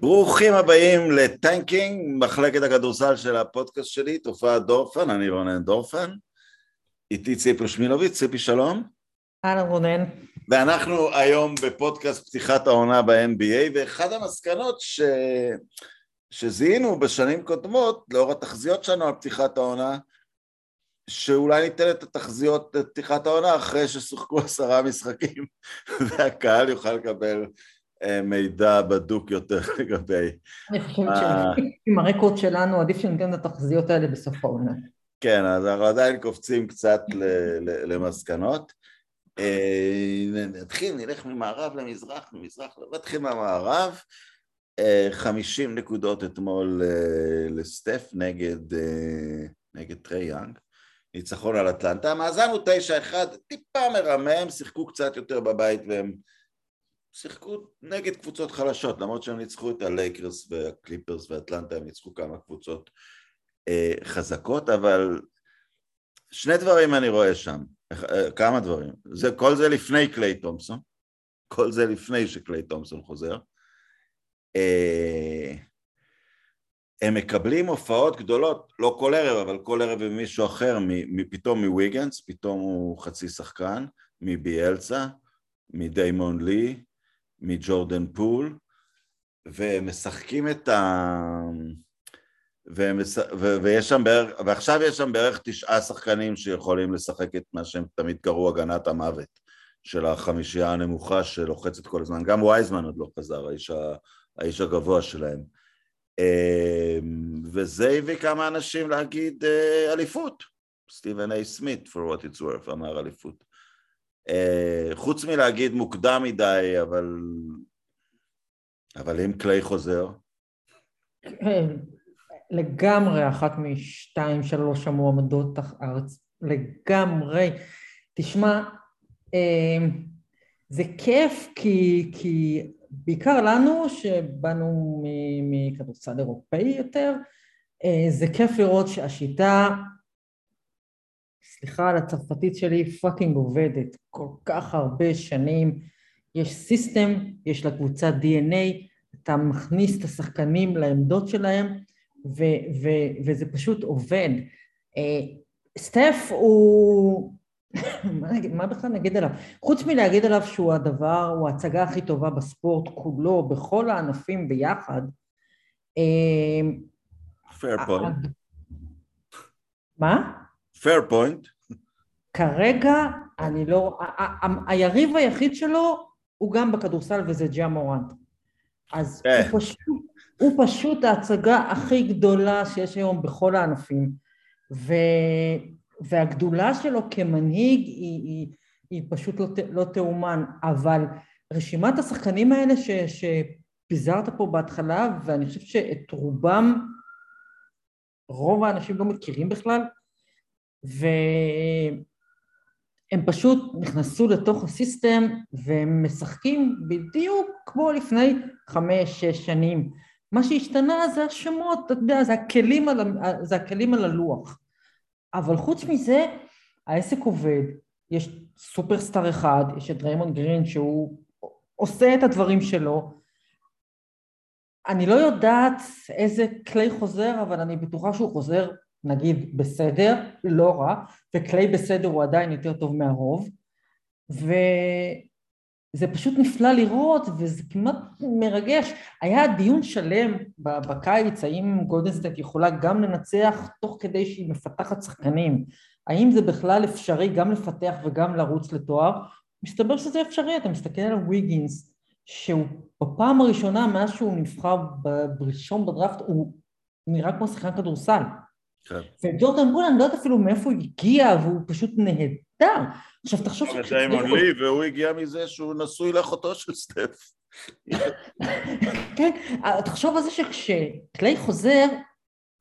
ברוכים הבאים לטנקינג, מחלקת הכדורסל של הפודקאסט שלי, תופעת דורפן, אני רונן דורפן. איתי ציפי שמילוביץ, ציפי שלום. אהלן רונן. ואנחנו היום בפודקאסט פתיחת העונה ב-NBA, ואחד המסקנות ש... שזיהינו בשנים קודמות, לאור התחזיות שלנו על פתיחת העונה, שאולי ניתן את התחזיות לפתיחת העונה אחרי ששוחקו עשרה משחקים, והקהל יוכל לקבל מידע בדוק יותר לגבי... אני חושבת שעם הרקורד שלנו עדיף שניתן את התחזיות האלה בסוף העונה. כן, אז אנחנו עדיין קופצים קצת למסקנות. אה, נתחיל, נלך ממערב למזרח, ממזרח, נתחיל מהמערב. 50 אה, נקודות אתמול לסטף נגד, נגד טרי יאנג. ניצחון על אטלנטה. המאזן הוא 9-1, טיפה מרמם, שיחקו קצת יותר בבית והם שיחקו נגד קבוצות חלשות, למרות שהם ניצחו את הלייקרס והקליפרס ואטלנטה, הם ניצחו כמה קבוצות אה, חזקות, אבל שני דברים אני רואה שם, אה, כמה דברים. זה, כל זה לפני קליי תומפסון, כל זה לפני שקליי תומפסון חוזר. אה, הם מקבלים הופעות גדולות, לא כל ערב, אבל כל ערב עם מישהו אחר, פתאום מוויגנס, פתאום הוא חצי שחקן, מביאלצה, מדיימון לי, מג'ורדן פול, ומשחקים את ה... ומש... ו... ויש שם בערך, ועכשיו יש שם בערך תשעה שחקנים שיכולים לשחק את מה שהם תמיד קראו הגנת המוות של החמישייה הנמוכה שלוחצת כל הזמן. גם וייזמן עוד לא חזר, האיש, ה... האיש הגבוה שלהם. אמ, וזה הביא כמה אנשים להגיד אה, אליפות. סטיבן איי סמית, for what it's worth, אמר אליפות. אה, חוץ מלהגיד מוקדם מדי, אבל... אבל אם קליי חוזר... כן, לגמרי אחת משתיים, שלוש המועמדות הארץ, לגמרי. תשמע, אה, זה כיף כי, כי בעיקר לנו שבאנו מכדורסל אירופאי יותר, אה, זה כיף לראות שהשיטה, סליחה על הצרפתית שלי, fucking עובדת כל כך הרבה שנים, יש system, יש לקבוצה DNA, אתה מכניס את השחקנים לעמדות שלהם ו- ו- וזה פשוט עובד. אה, סטף הוא מה, מה בכלל נגיד עליו? חוץ מלהגיד עליו שהוא הדבר, הוא ההצגה הכי טובה בספורט כולו, בכל הענפים ביחד. fair point. מה? Fair point. כרגע אני לא... היריב היחיד שלו הוא גם בכדורסל וזה ג'ה מורנט. אז הוא אה. פשוט, הוא פשוט ההצגה הכי גדולה שיש היום בכל הענפים. ו... והגדולה שלו כמנהיג היא, היא, היא פשוט לא, לא תאומן, אבל רשימת השחקנים האלה ש, שפיזרת פה בהתחלה, ואני חושבת שאת רובם רוב האנשים לא מכירים בכלל, והם פשוט נכנסו לתוך הסיסטם והם משחקים בדיוק כמו לפני חמש-שש שנים. מה שהשתנה זה השמות, אתה יודע, זה הכלים על, זה הכלים על הלוח. אבל חוץ מזה, העסק עובד, יש superstar אחד, יש את דריימונד גרין שהוא עושה את הדברים שלו. אני לא יודעת איזה קליי חוזר, אבל אני בטוחה שהוא חוזר, נגיד, בסדר, לא רע, וקליי בסדר הוא עדיין יותר טוב מהרוב, ו... זה פשוט נפלא לראות וזה כמעט מרגש. היה דיון שלם בקיץ האם גולדן סטייט יכולה גם לנצח תוך כדי שהיא מפתחת שחקנים. האם זה בכלל אפשרי גם לפתח וגם לרוץ לתואר? מסתבר שזה אפשרי, אתה מסתכל על ויגינס שהוא בפעם הראשונה מאז שהוא נבחר בראשון בדראפט הוא נראה כמו שחקן כדורסל. כן. וג'ורדן פול, אני לא יודעת אפילו מאיפה הוא הגיע והוא פשוט נהדר. עכשיו תחשוב ש... דיימיון לי, והוא הגיע מזה שהוא נשוי לאחותו של סטף. כן, תחשוב על זה שכשקליי חוזר,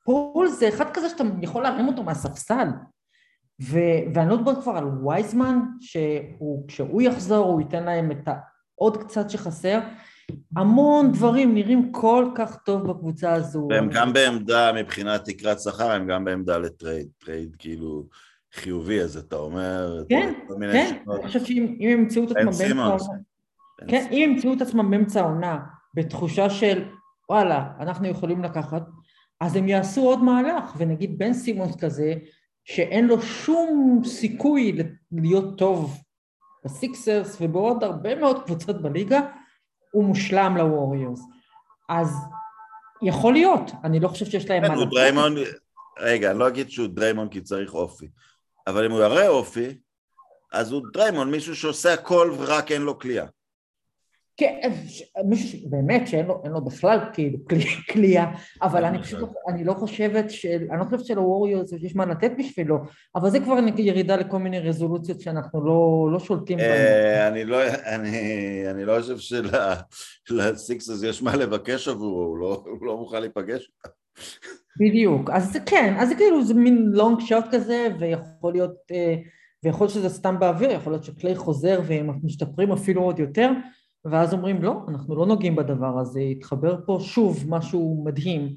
פול זה אחד כזה שאתה יכול להרים אותו מהספסל. ואני לא מדבר כבר על וייזמן, שכשהוא יחזור הוא ייתן להם את העוד קצת שחסר. המון דברים נראים כל כך טוב בקבוצה הזו. והם גם בעמדה מבחינת תקרת שכר, הם גם בעמדה לטרייד, טרייד כאילו חיובי, אז אתה אומר... כן, כן, אני חושב שאם הם ימצאו את עצמם באמצע העונה, כן, אם ימצאו את עצמם באמצע העונה בתחושה של וואלה, אנחנו יכולים לקחת, אז הם יעשו עוד מהלך, ונגיד בן סימונס כזה, שאין לו שום סיכוי להיות טוב בסיקסרס ובעוד הרבה מאוד קבוצות בליגה, הוא מושלם לווריורס. אז יכול להיות, אני לא חושבת שיש להם כן, הוא דריימון, רגע, אני לא אגיד שהוא דריימון כי צריך אופי, אבל אם הוא יראה אופי, אז הוא דריימון, מישהו שעושה הכל ורק אין לו כליאה. כן, מישהו באמת שאין לו, לו בכלל כאילו כליאה, אבל אני פשוט, לא, אני לא חושבת, של, אני לא חושבת שלווריורס יש מה לתת בשבילו, אבל זה כבר ירידה לכל מיני רזולוציות שאנחנו לא, לא שולטים בהן. אה, אני לא, אני, אני לא חושב שלסיקסס יש מה לבקש עבורו, הוא לא, הוא לא מוכן להיפגש בדיוק, אז זה כן, אז זה כאילו זה מין לונג שוט כזה, ויכול להיות, אה, ויכול להיות שזה סתם באוויר, יכול להיות שקליי חוזר והם משתפרים אפילו עוד יותר, ואז אומרים לא, אנחנו לא נוגעים בדבר הזה, התחבר פה שוב משהו מדהים.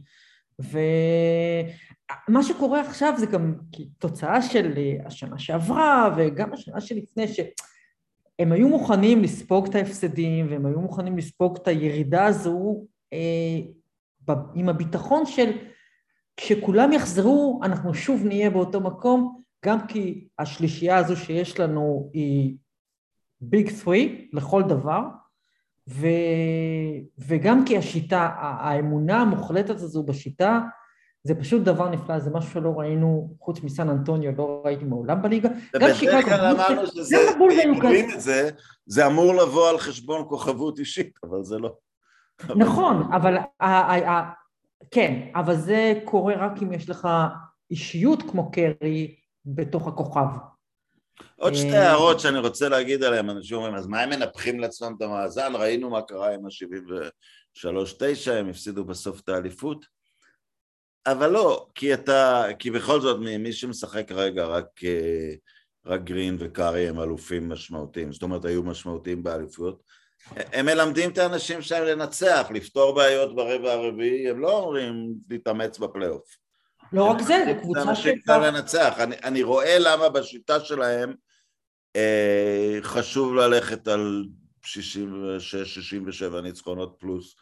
ומה שקורה עכשיו זה גם תוצאה של השנה שעברה וגם השנה שלפני, שהם היו מוכנים לספוג את ההפסדים והם היו מוכנים לספוג את הירידה הזו אה, עם הביטחון של כשכולם יחזרו אנחנו שוב נהיה באותו מקום, גם כי השלישייה הזו שיש לנו היא ביג 3 לכל דבר, ו, וגם כי השיטה, האמונה המוחלטת הזו בשיטה, זה פשוט דבר נפלא, זה משהו שלא ראינו, חוץ מסן אנטוניו, לא ראיתי מעולם בליגה. גם שיקגו, אמרנו שזה, אם את זה, זה אמור לבוא על חשבון כוכבות אישית, אבל זה לא. נכון, אבל כן, אבל זה קורה רק אם יש לך אישיות כמו קרי בתוך הכוכב. עוד שתי אה, הערות שאני רוצה להגיד עליהן, אנשים אומרים, אז מה הם מנפחים לעצמם את המאזן? ראינו מה קרה עם ה-73-9, הם הפסידו בסוף את האליפות. אבל לא, כי אתה, כי בכל זאת, מי שמשחק כרגע, רק, אה, רק גרין וקארי הם אלופים משמעותיים, זאת אומרת, היו משמעותיים באליפות. הם מלמדים את האנשים שלהם לנצח, לפתור בעיות ברבע הרביעי, הם לא אומרים להתאמץ בפלייאוף. לא רק זה, זה קבוצה ש... לנצח. אני, אני רואה למה בשיטה שלהם אה, חשוב ללכת על 66-67 ניצחונות פלוס.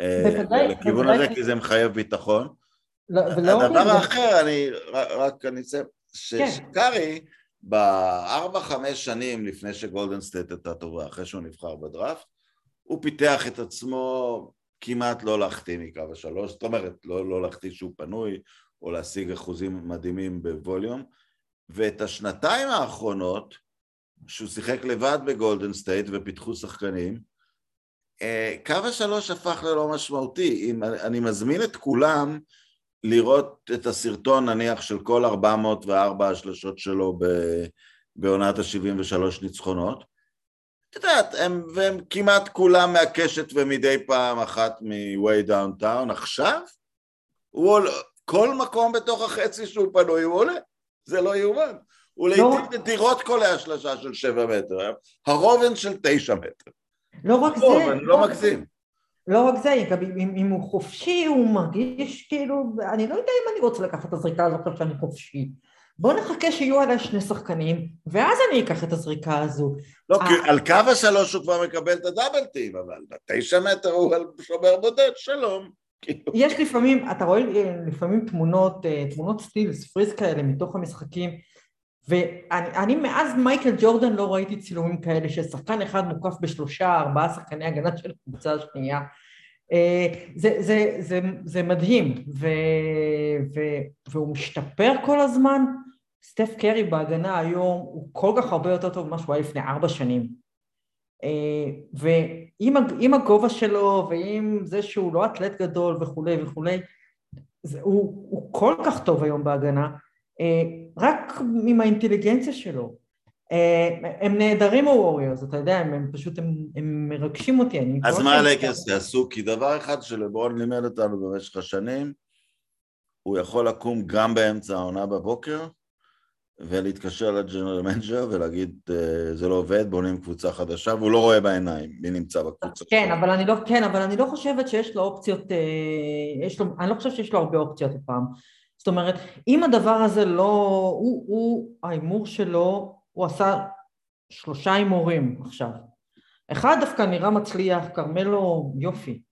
אה, בוודאי. לכיוון הזה, כי זה מחייב ביטחון. לא, הדבר האחר, אני רק אני אצא, כן. שקרי בארבע חמש שנים לפני שגולדן סטייט הייתה טובה, אחרי שהוא נבחר בדראפט, הוא פיתח את עצמו כמעט לא להחטיא מקו השלוש, זאת אומרת, לא, לא להחטיא שהוא פנוי, או להשיג אחוזים מדהימים ב volume, ואת השנתיים האחרונות, שהוא שיחק לבד בגולדן סטייט ופיתחו שחקנים, אה, קו השלוש הפך ללא משמעותי. אם, אני מזמין את כולם לראות את הסרטון נניח של כל 404 השלשות שלו בעונת ה-73 ניצחונות. את יודעת, הם, והם כמעט כולם מהקשת ומדי פעם אחת מ-way downtown. עכשיו, הוא, כל מקום בתוך החצי שהוא פנוי הוא עולה, זה לא יאומן. הוא לא... לעיתים נדירות קולע השלשה של שבע מטר, הרובן של תשע מטר. לא רק טוב, זה... אני לא מגזים. לא רק זה, גם אם, אם הוא חופשי הוא מרגיש כאילו, אני לא יודע אם אני רוצה לקחת את הזריקה הזאת עכשיו שאני חופשי. בוא נחכה שיהיו עליה שני שחקנים, ואז אני אקח את הזריקה הזו. לא, כי על קו השלוש הוא כבר מקבל את הדאבל טים, אבל בתשע מטר הוא שומר בודד, שלום. כאילו. יש לפעמים, אתה רואה לפעמים תמונות, אה, תמונות סטילס, פריז כאלה מתוך המשחקים, ואני מאז מייקל ג'ורדן לא ראיתי צילומים כאלה ששחקן אחד מוקף בשלושה, ארבעה שחקני הגנה של קבוצה השנייה. אה, זה, זה, זה, זה מדהים, ו, ו, והוא משתפר כל הזמן. סטף קרי בהגנה היום הוא כל כך הרבה יותר טוב ממה שהוא היה לפני ארבע שנים. אה, ועם הגובה שלו ועם זה שהוא לא אתלט גדול וכולי וכולי, זה, הוא, הוא כל כך טוב היום בהגנה, אה, רק עם האינטליגנציה שלו. אה, הם נהדרים הווריורס, אתה יודע, הם, הם פשוט, הם, הם מרגשים אותי. אז מה הלייקרס יעשו? כי דבר אחד שלברון לימד אותנו במשך השנים, הוא יכול לקום גם באמצע העונה בבוקר, ולהתקשר ל general manager ולהגיד אה, זה לא עובד, בונים קבוצה חדשה, והוא לא רואה בעיניים מי נמצא בקבוצה. כן, אבל אני לא, כן, אבל אני לא חושבת שיש לו אופציות, אה, יש לו, אני לא חושבת שיש לו הרבה אופציות הפעם. זאת אומרת, אם הדבר הזה לא, הוא, הוא, ההימור שלו, הוא עשה שלושה הימורים עכשיו. אחד דווקא נראה מצליח, כרמלו יופי.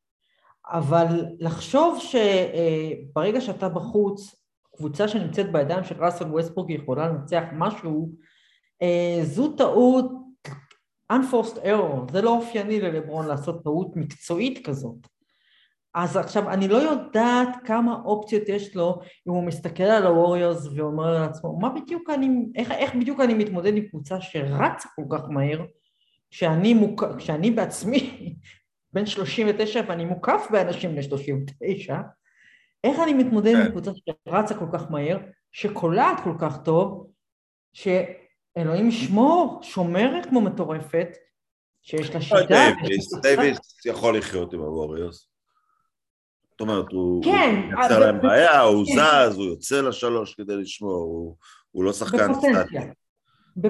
אבל לחשוב שברגע שאתה בחוץ, קבוצה שנמצאת בידיים של ראסל ווסטבורג יכולה לנצח משהו, זו טעות unforced error, זה לא אופייני ללברון לעשות טעות מקצועית כזאת. אז עכשיו, אני לא יודעת כמה אופציות יש לו אם הוא מסתכל על הווריורס ואומר לעצמו, מה בדיוק אני, איך, איך בדיוק אני מתמודד עם קבוצה שרצה כל כך מהר, כשאני, מוק, כשאני בעצמי בן 39 ואני מוקף באנשים בני 39, איך אני מתמודד עם כן. קבוצה שרצה כל כך מהר, שקולעת כל כך טוב, שאלוהים ישמור, שומרת כמו מטורפת, שיש לה שיטה. דייוויס יכול לחיות עם הווריורס. זאת אומרת, הוא כן, יוצר להם בעיה, הוא כן. זז, הוא יוצא לשלוש כדי לשמור, הוא לא שחקן סטטי.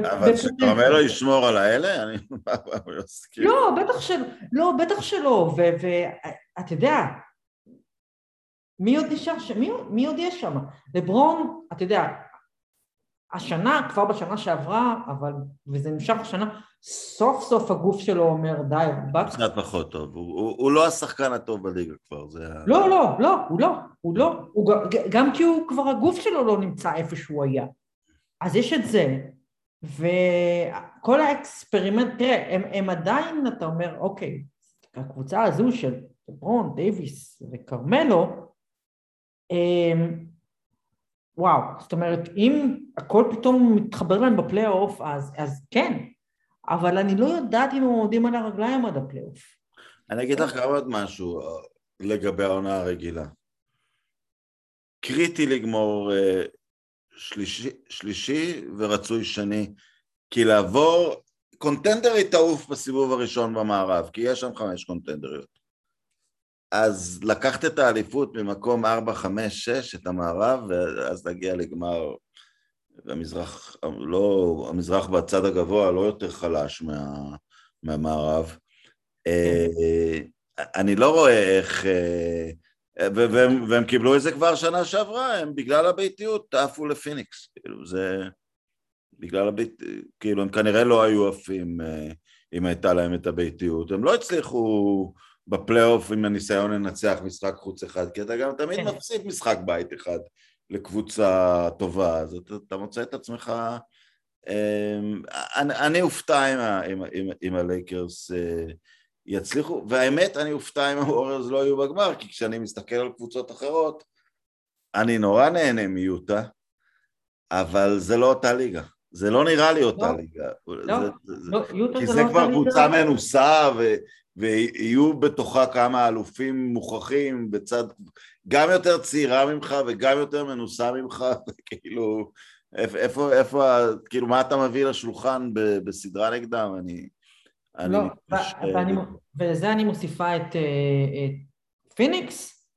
אבל שכרמלו ישמור על האלה? אני לא מסכים. לא, בטח שלא, לא, בטח שלא, ואתה יודע, מי עוד נשאר שם? מי עוד יש שם? לברון, אתה יודע, השנה, כבר בשנה שעברה, אבל, וזה נמשך השנה, סוף סוף הגוף שלו אומר די, הוא קצת פחות טוב, הוא, הוא, הוא לא השחקן הטוב בליגה כבר, זה... לא, לא, לא, הוא לא, הוא לא, הוא, גם כי הוא כבר הגוף שלו לא נמצא איפה שהוא היה. אז יש את זה, וכל ה experiment, תראה, הם, הם עדיין, אתה אומר, אוקיי, הקבוצה הזו של לברון, דייוויס וכרמלו, וואו, זאת אומרת, אם הכל פתאום מתחבר להם בפלייאוף, אז, אז כן, אבל אני לא יודעת אם הם עומדים על הרגליים עד הפלייאוף. אני אגיד לך גם עוד משהו אה, לגבי העונה הרגילה. קריטי לגמור אה, שלישי, שלישי ורצוי שני, כי לעבור, קונטנדרית תעוף בסיבוב הראשון במערב, כי יש שם חמש קונטנדריות. אז לקחת את האליפות ממקום 4, 5, 6, את המערב, ואז להגיע לגמר, והמזרח, לא, המזרח בצד הגבוה לא יותר חלש מה, מהמערב. אה, אני לא רואה איך... אה, והם, והם קיבלו את זה כבר שנה שעברה, הם בגלל הביתיות עפו לפיניקס, כאילו זה... בגלל הבית... כאילו הם כנראה לא היו עפים אה, אם הייתה להם את הביתיות, הם לא הצליחו בפלייאוף עם הניסיון לנצח משחק חוץ אחד, כי אתה גם תמיד כן. מפסיד משחק בית אחד לקבוצה טובה, אז אתה, אתה מוצא את עצמך... אמ, אני, אני אופתע אם, אם, אם, אם הלייקרס אה, יצליחו, והאמת אני אופתע אם הווריירס לא יהיו בגמר, כי כשאני מסתכל על קבוצות אחרות, אני נורא נהנה מיוטה, אבל זה לא אותה ליגה. זה לא נראה לי אותה לא, ליגה. לא, זה, זה, לא, יוטה כי זה, זה לא כבר קבוצה מנוסה, ו, ויהיו בתוכה כמה אלופים מוכרחים בצד, גם יותר צעירה ממך וגם יותר מנוסה ממך, כאילו, איפה, איפה, כאילו, מה אתה מביא לשולחן בסדרה נגדם? אני... אני לא. ואני, ולזה אני מוסיפה את, אה, את פיניקס,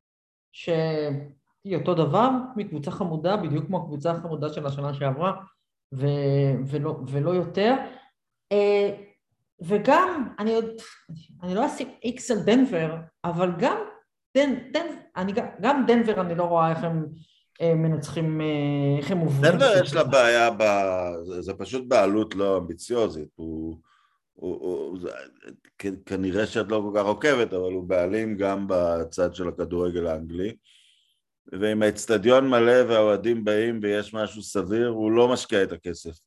שהיא אותו דבר מקבוצה חמודה, בדיוק כמו הקבוצה החמודה של השנה שעברה, ו, ולא, ולא יותר. וגם, אני עוד, אני לא אשים איקס על דנבר, אבל גם, דן, דן, אני, גם דנבר אני לא רואה איך הם אה, מנצחים, אה, איך הם עוברים. דנבר יש לה בעיה, ב, זה, זה פשוט בעלות לא אמביציוזית, הוא, הוא, הוא, זה, כנראה שאת לא כל כך עוקבת, אבל הוא בעלים גם בצד של הכדורגל האנגלי. ואם האצטדיון מלא והאוהדים באים ויש משהו סביר, הוא לא משקיע את הכסף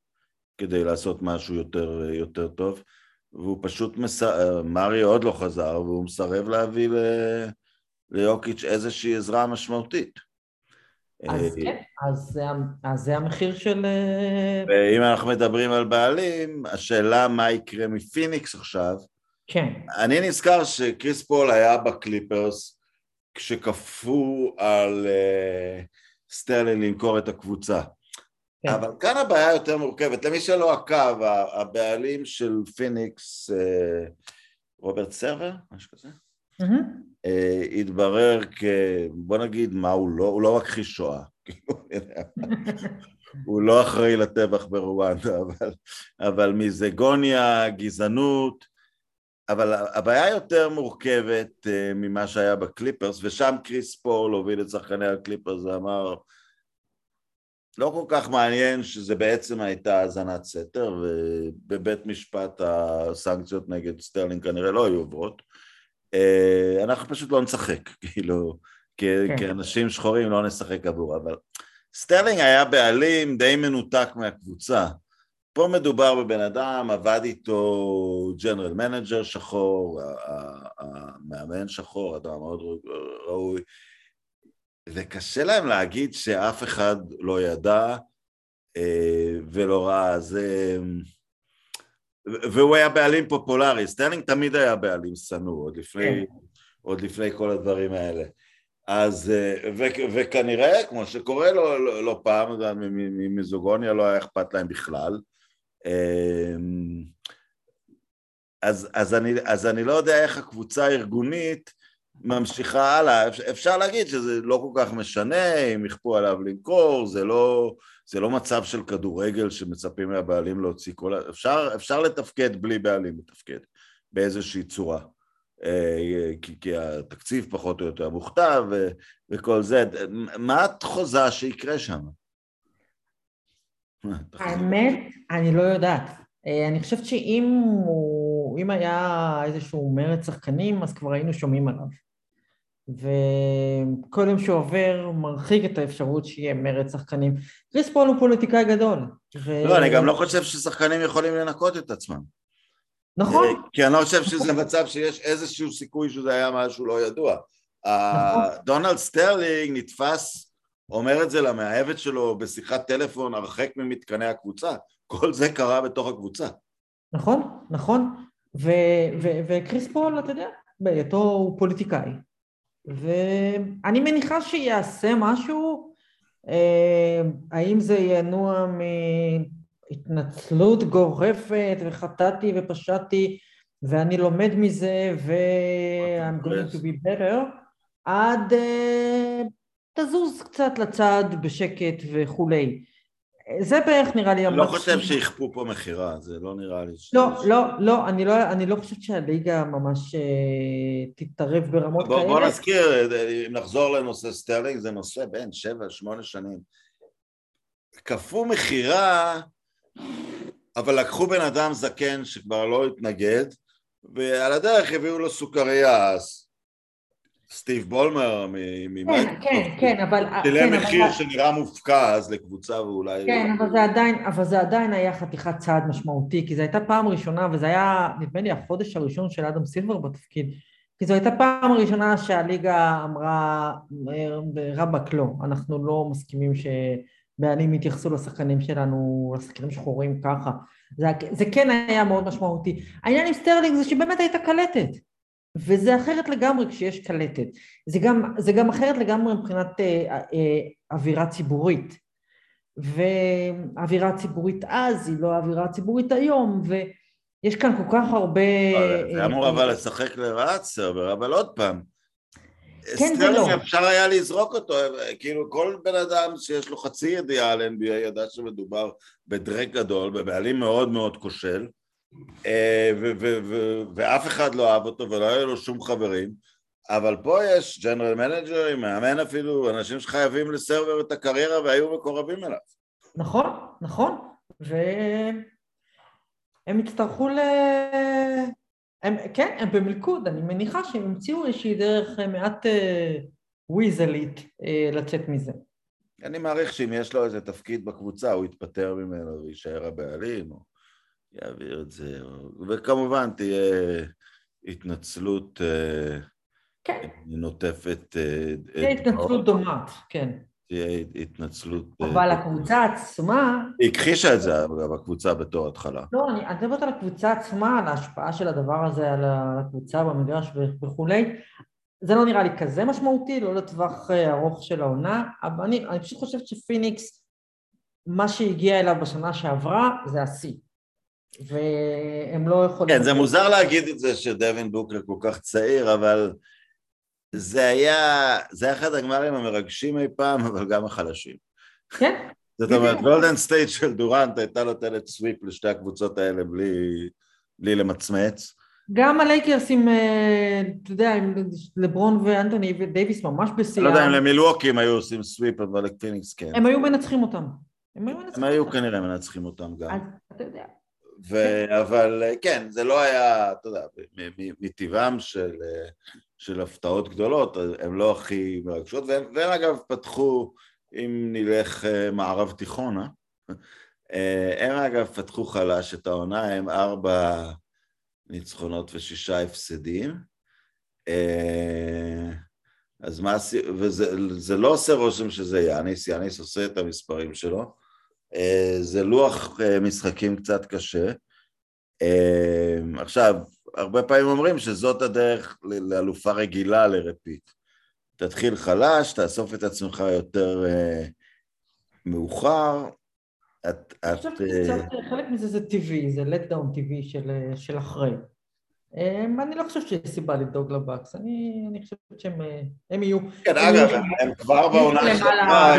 כדי לעשות משהו יותר, יותר טוב. והוא פשוט, מס... מרי עוד לא חזר, והוא מסרב להביא ל... ליוקיץ' איזושהי עזרה משמעותית. אז אה, כן, אז, אז זה המחיר של... אה, ואם אנחנו מדברים על בעלים, השאלה מה יקרה מפיניקס עכשיו. כן. אני נזכר שקריס פול היה בקליפרס כשכפו על uh, סטרלינג למכור את הקבוצה. כן. אבל כאן הבעיה יותר מורכבת. למי שלא עקב, הבעלים של פיניקס, אה, רוברט סרבר, משהו כזה, mm-hmm. התברר כ... בוא נגיד מה הוא לא, הוא לא מכחיש שואה. הוא לא אחראי לטבח ברואנדה, אבל, אבל מיזוגניה, גזענות, אבל הבעיה יותר מורכבת uh, ממה שהיה בקליפרס, ושם קריס פול הוביל את שחקני הקליפרס ואמר, לא כל כך מעניין שזה בעצם הייתה האזנת סתר, ובבית משפט הסנקציות נגד סטרלינג כנראה לא היו עוברות. אה, אנחנו פשוט לא נשחק, כאילו, כן. כאנשים שחורים לא נשחק עבור, אבל סטרלינג היה בעלים די מנותק מהקבוצה. פה מדובר בבן אדם, עבד איתו general manager שחור, המאמן שחור, אדם מאוד ראוי, וקשה להם להגיד שאף אחד לא ידע אה, ולא ראה, זה... והוא היה בעלים פופולרי, סטרלינג תמיד היה בעלים שנוא, עוד לפני, כן. עוד לפני כל הדברים האלה. אז, אה, ו, וכנראה, כמו שקורה לו לא, לא פעם, ממיזוגוניה לא היה אכפת להם בכלל. אמ, אז, אז, אני, אז אני לא יודע איך הקבוצה הארגונית ממשיכה הלאה. אפשר להגיד שזה לא כל כך משנה אם יכפו עליו למכור, זה לא, זה לא מצב של כדורגל שמצפים מהבעלים להוציא כל... אפשר, אפשר לתפקד בלי בעלים לתפקד באיזושהי צורה. אה, כי, כי התקציב פחות או יותר מוכתב וכל זה. מה את חוזה שיקרה שם? האמת, אני לא יודעת. אה, אני חושבת שאם הוא, אם היה איזשהו מרד שחקנים, אז כבר היינו שומעים עליו. וכל יום שעובר מרחיק את האפשרות שיהיה מרד שחקנים. קריס פול הוא פוליטיקאי גדול. ו... לא, אני גם לא חושב ששחקנים יכולים לנקות את עצמם. נכון. אה, כי אני לא חושב שזה מצב שיש איזשהו סיכוי שזה היה משהו לא ידוע. נכון. דונלד סטרלינג נתפס, אומר את זה למאהבת שלו בשיחת טלפון הרחק ממתקני הקבוצה. כל זה קרה בתוך הקבוצה. נכון, נכון. וקריס פול, אתה יודע, בהיותו הוא פוליטיקאי. ואני מניחה שיעשה משהו, אה, האם זה ינוע מהתנצלות גורפת וחטאתי ופשעתי ואני לומד מזה ו-I'm going to be better, עד uh, תזוז קצת לצד בשקט וכולי. זה בערך נראה לי... אני לא חושב שיכפו פה מכירה, זה לא נראה לי... ש... לא, לא, לא, אני לא, אני לא חושבת שהליגה ממש אה, תתערב ברמות בוא, כאלה. בוא נזכיר, אם נחזור לנושא סטרלינג, זה נושא בין שבע, שמונה שנים. כפו מכירה, אבל לקחו בן אדם זקן שכבר לא התנגד, ועל הדרך הביאו לו סוכריה, אז סטיב בולמר ממייקרוסופט, כן, כן, כן, אבל... שילם כן, מחיר אבל... שנראה מופקע אז לקבוצה ואולי... כן, אבל זה, עדיין, אבל זה עדיין היה חתיכת צעד משמעותי, כי זו הייתה פעם ראשונה, וזה היה, נדמה לי, החודש הראשון של אדם סילבר בתפקיד, כי זו הייתה פעם ראשונה שהליגה אמרה, רבאק לא, אנחנו לא מסכימים שבעלים יתייחסו לשחקנים שלנו, לשחקנים שחורים ככה. זה, זה כן היה מאוד משמעותי. העניין עם סטרלינג זה שבאמת הייתה קלטת. וזה אחרת לגמרי כשיש קלטת. זה גם, זה גם אחרת לגמרי מבחינת אה, אה, אווירה ציבורית. ואווירה ציבורית אז היא לא האווירה ציבורית היום, ויש כאן כל כך הרבה... זה אמור אה, אבל לשחק לרעת סרבר, אבל עוד פעם. כן ולא. אפשר היה לזרוק אותו, כאילו כל בן אדם שיש לו חצי ידיעה על NBA ידע שמדובר בדרק גדול, בבעלים מאוד מאוד כושל, אה, ואף אחד לא אהב אותו ולא היה לו שום חברים, אבל פה יש ג'נרל מנג'רים, מאמן אפילו, אנשים שחייבים לסרבר את הקריירה והיו מקורבים אליו. נכון, נכון, והם יצטרכו ל... הם, כן, הם במלכוד, אני מניחה שהם המציאו איזושהי דרך מעט אה, וויזלית אה, לצאת מזה. אני מעריך שאם יש לו איזה תפקיד בקבוצה, הוא יתפטר ממנו ויישאר הבעלים. או... יעביר את זה, וכמובן תהיה התנצלות אה, כן. נוטפת... אה, תהיה התנצלות דומה, כן. תהיה התנצלות... אה, אבל הקבוצה עצמה... היא הכחישה את זה, בקבוצה בתור התחלה. לא, אני מדברת על הקבוצה עצמה, על ההשפעה של הדבר הזה על הקבוצה במגרש וכולי. זה לא נראה לי כזה משמעותי, לא לטווח ארוך של העונה, אבל אני, אני פשוט חושבת שפיניקס, מה שהגיע אליו בשנה שעברה זה השיא. והם לא יכולים... כן, זה מוזר להגיד את זה שדווין בוקר כל כך צעיר, אבל זה היה, זה היה אחד הגמרים המרגשים אי פעם, אבל גם החלשים. כן. זאת אומרת, גולדן סטייט של דורנט הייתה נותנת sweep לשתי הקבוצות האלה בלי, בלי למצמץ. גם הלייקרס עם, אה, אתה יודע, עם לברון ואנטוני ודייוויס ממש בשיאם. לא יודע אם למילווקי הם היו עושים sweep, אבל לפיניקס כן. הם היו מנצחים אותם. הם היו, הם היו כנראה מנצחים אותם גם. אתה יודע. ו- אבל אה, כן, זה לא היה, אתה יודע, מטבעם של, אה, של הפתעות גדולות, הן לא הכי מרגשות, והם, והם אגב פתחו, אם נלך אה, מערב תיכונה, הם אגב פתחו חלש את העונה, הם ארבע ניצחונות ושישה הפסדים. אז מה, וזה לא עושה רושם שזה יאניס, יאניס עושה את המספרים שלו. זה לוח משחקים קצת קשה. עכשיו, הרבה פעמים אומרים שזאת הדרך לאלופה רגילה לרפיט. תתחיל חלש, תאסוף את עצמך יותר מאוחר, את... אני חושבת שקצת חלק מזה זה טבעי, זה לטדאון טבעי של, של אחרי. אמ, אני לא חושבת שיש סיבה לדאוג לבאקס, אני, אני חושבת שהם הם יהיו... כן, הם אגב, הם, הם כבר בעונה שעברה,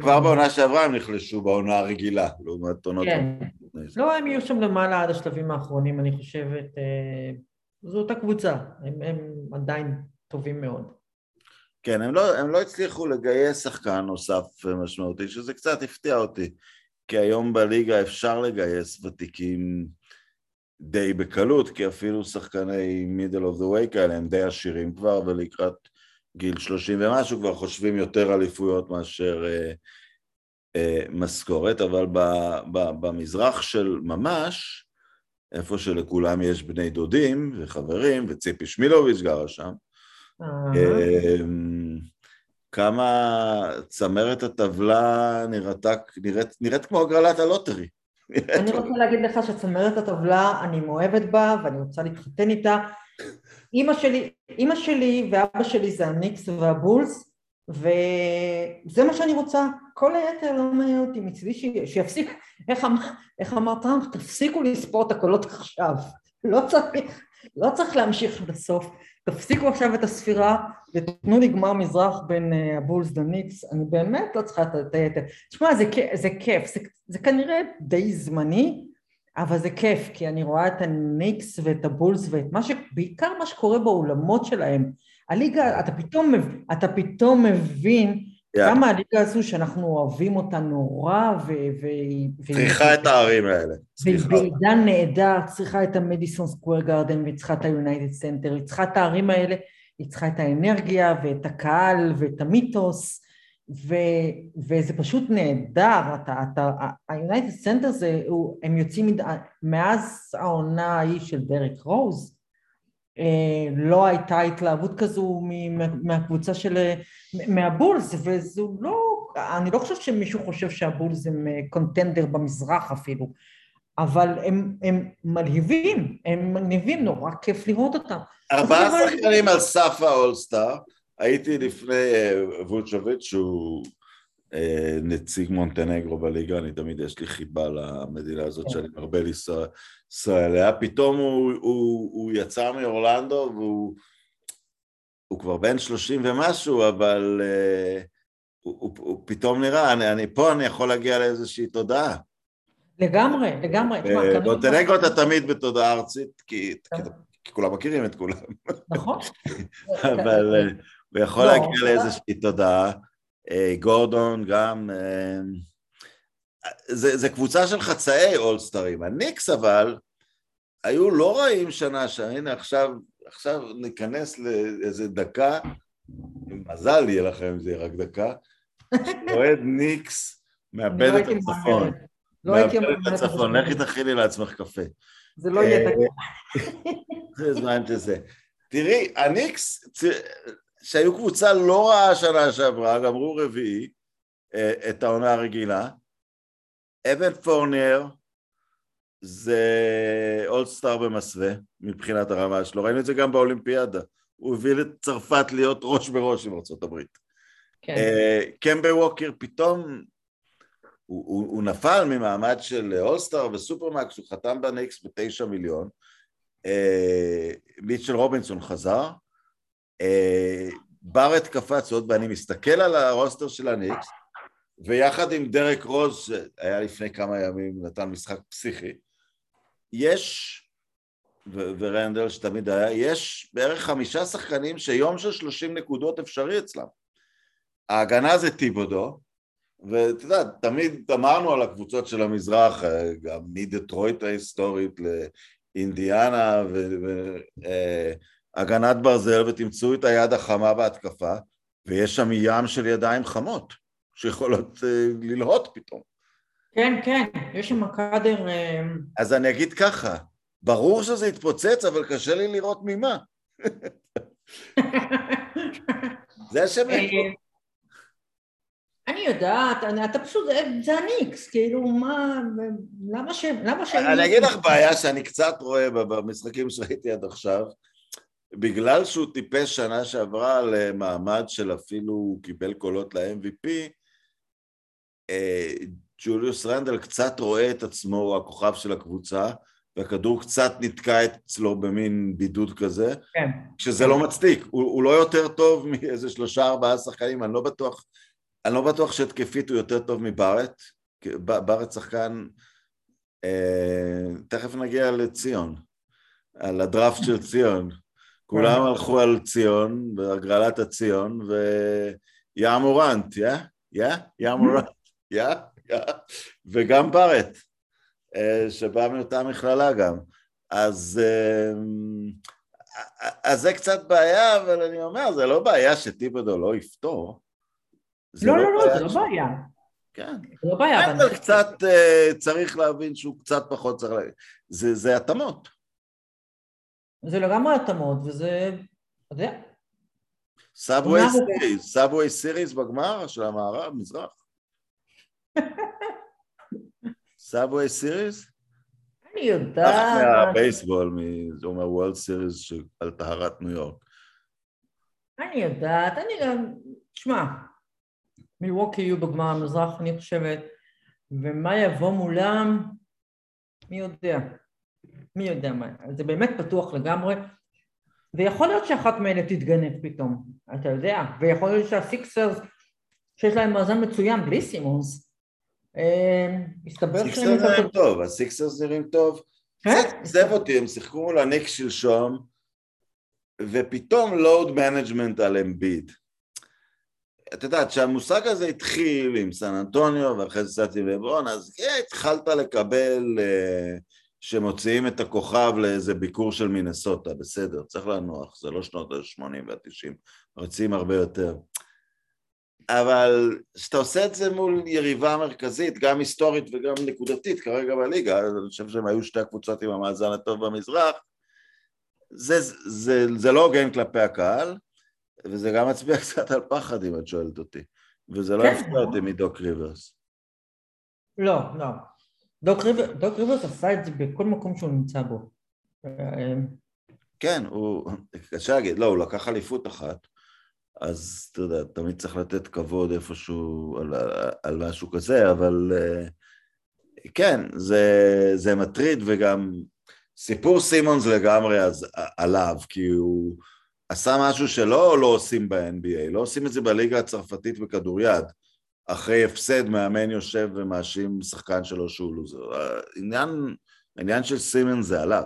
כבר בעונה שעברה הם נחלשו בעונה הרגילה, לעומת עונות... כן, לא, הם יהיו שם למעלה עד השלבים האחרונים, אני חושבת, אה, זו אותה קבוצה, הם, הם עדיין טובים מאוד. כן, הם לא, הם לא הצליחו לגייס שחקן נוסף משמעותי, שזה קצת הפתיע אותי, כי היום בליגה אפשר לגייס ותיקים די בקלות, כי אפילו שחקני middle of the way כאלה הם די עשירים כבר, ולקראת גיל שלושים ומשהו כבר חושבים יותר אליפויות מאשר אה, אה, משכורת, אבל ב, ב, במזרח של ממש, איפה שלכולם יש בני דודים וחברים, וציפי שמילוביץ' גרה שם, אה, כמה צמרת הטבלה נראתה, נראית, נראית כמו הגרלת הלוטרי. אני רוצה להגיד לך שצמרת הטבלה, אני מאוהבת בה ואני רוצה להתחתן איתה. אימא שלי, אימא שלי ואבא שלי זה הניקס והבולס, וזה מה שאני רוצה. כל היתר לא מעניין אותי מצדי שיפסיק, איך, אמר, איך אמר טראמפ? תפסיקו לספור את הקולות עכשיו. לא צריך, לא צריך להמשיך עד הסוף. תפסיקו עכשיו את הספירה ותנו לי גמר מזרח בין אה, הבולס לניקס, אני באמת לא צריכה את היתר. תשמע, זה, זה כיף, זה, זה כנראה די זמני, אבל זה כיף, כי אני רואה את הניקס ואת הבולס ואת מה ש... בעיקר מה שקורה באולמות שלהם. הליגה, אתה פתאום, אתה פתאום מבין yeah. כמה הליגה הזו שאנחנו אוהבים אותה נורא ו... צריכה את הערים האלה. בעידן נהדר, צריכה את המדיסון סקוור גארדן והיא צריכה את היונייטד סנטר, היא צריכה את הערים האלה, היא צריכה את האנרגיה ואת הקהל ואת המיתוס ו, וזה פשוט נהדר, היונייטד סנטר זה, הם יוצאים, מאז העונה ההיא של דרק רוז, לא הייתה התלהבות כזו מהקבוצה של, מהבולס, וזו לא, אני לא חושבת שמישהו חושב שהבולס הם קונטנדר במזרח אפילו, אבל הם, הם מלהיבים, הם מלהיבים, נורא כיף לראות אותם. ארבעה שחקנים על סף האולסטאר, הייתי לפני אה, ווצ'וביץ' שהוא אה, נציג מונטנגרו בליגה, אני תמיד יש לי חיבה למדינה הזאת כן. שאני מרבה לנסוע אליה, פתאום הוא, הוא, הוא יצא מאורלנדו והוא הוא כבר בן שלושים ומשהו, אבל uh, הוא, הוא, הוא פתאום נראה, אני, אני פה אני יכול להגיע לאיזושהי תודעה. לגמרי, לגמרי. מונטנגרו אתה תמיד בתודעה ארצית, כי, כי, כן. כי כולם מכירים את כולם. נכון. אבל אה, הוא יכול לא, להגיע לאיזושהי תודעה. אה, גורדון גם, אה, זה, זה קבוצה של חצאי אולסטרים. הניקס אבל היו לא רעים שנה שהנה עכשיו, עכשיו ניכנס לאיזה דקה, מזל יהיה לכם אם זה יהיה רק דקה, אוהד ניקס מאבד לא את הצפון. לא מאבד את הצפון, לכי תכיני לעצמך קפה. זה לא יהיה דקה. זה זמן שזה. תראי, הניקס, שהיו קבוצה לא רעה שנה שעברה, גמרו רביעי אה, את העונה הרגילה. אבן פורנר זה אולסטאר במסווה מבחינת הרמה שלו, ראינו את זה גם באולימפיאדה. הוא הביא את צרפת להיות ראש בראש עם ארה"ב. כן. אה, קמבר ווקר פתאום, הוא, הוא, הוא נפל ממעמד של אולסטאר וסופרמקס, הוא חתם בניקס בתשע מיליון. אה, מיטשל רובינסון חזר, בארט קפץ עוד, ואני מסתכל על הרוסטר של הניקס, ויחד עם דרק רוז, שהיה לפני כמה ימים, נתן משחק פסיכי, יש, ו- ורנדל שתמיד היה, יש בערך חמישה שחקנים שיום של שלושים נקודות אפשרי אצלם. ההגנה זה טיבודו, ואת יודעת, תמיד אמרנו על הקבוצות של המזרח, גם מדטרויט ההיסטורית לאינדיאנה והגנת אה, ברזל, ותמצאו את היד החמה בהתקפה, ויש שם ים של ידיים חמות, שיכולות אה, ללהוט פתאום. כן, כן, יש שם קאדר... אה, אז אני אגיד ככה, ברור שזה יתפוצץ, אבל קשה לי לראות ממה. זה השם אני יודעת, אתה פשוט, זה הניקס, כאילו, מה, למה ש... למה ש... אני אגיד לך בעיה שאני קצת רואה במשחקים שראיתי עד עכשיו, בגלל שהוא טיפש שנה שעברה למעמד של אפילו הוא קיבל קולות ל-MVP, אה, ג'וליוס רנדל קצת רואה את עצמו, הוא הכוכב של הקבוצה, והכדור קצת נתקע אצלו במין בידוד כזה, כן. שזה לא מצדיק, הוא, הוא לא יותר טוב מאיזה שלושה ארבעה שחקנים, אני לא בטוח, אני לא בטוח שהתקפית הוא יותר טוב מבארט, בארט שחקן, אה, תכף נגיע לציון, על הדראפט של ציון, כולם כן. הלכו על ציון, בהגרלת הציון, ויא מורנט, יא? יא? יא מורנט, יא? יא? וגם בארט. אה, שבא מאותה מכללה גם. אז, אה, אז זה קצת בעיה, אבל אני אומר, זה לא בעיה שטיבודו לא יפתור. לא, לא, לא, זה לא בעיה. כן. זה לא בעיה. אבל קצת צריך להבין שהוא קצת פחות צריך... לה... זה, זה התאמות. זה לגמרי התאמות, וזה... אתה יודע. subway series, subway series בגמר של המערב, מזרח. subway series? אני יודעת. מהבייסבול, זה אומר World Series על טהרת ניו יורק. אני יודעת, אני גם, תשמע, מילווקי יהיו בגמר המזרח, אני חושבת, ומה יבוא מולם, מי יודע. מי יודע מה, זה באמת פתוח לגמרי, ויכול להיות שאחת מאלה תתגנב פתאום, אתה יודע, ויכול להיות שהסיקסרס, שיש להם מאזן מצוין בלי סימונס, אמ, מסתבר שהם... סיקסרס נראים טוב, הסיקסרס נראים טוב. קצת כן? עזב אותי, הם שיחקו מול הניקס שלשום, ופתאום load management על אמביד. את יודעת, כשהמושג הזה התחיל עם סן אנטוניו ואחרי זה קצת עם לברון, אז כן, התחלת לקבל uh, שמוציאים את הכוכב לאיזה ביקור של מינסוטה, בסדר, צריך לנוח, זה לא שנות ה-80 וה-90, רצים הרבה יותר. אבל כשאתה עושה את זה מול יריבה מרכזית, גם היסטורית וגם נקודתית כרגע בליגה, אני חושב שהם היו שתי הקבוצות עם המאזן הטוב במזרח, זה, זה, זה, זה לא הוגן כלפי הקהל, וזה גם מצביע קצת על פחד אם את שואלת אותי, וזה לא כן. יפתיע אותי מדוק ריברס. לא, לא. דוק, ריבר, דוק ריברס עשה את זה בכל מקום שהוא נמצא בו. כן, הוא, קשה להגיד, לא, הוא לקח אליפות אחת, אז אתה יודע, תמיד צריך לתת כבוד איפשהו על, על משהו כזה, אבל אה, כן, זה, זה מטריד וגם סיפור סימונס לגמרי אז, עליו, כי הוא עשה משהו שלא לא עושים ב-NBA, לא עושים את זה בליגה הצרפתית בכדוריד, אחרי הפסד מאמן יושב ומאשים שחקן שלו שהוא לוזר. העניין, העניין של סימונס זה עליו.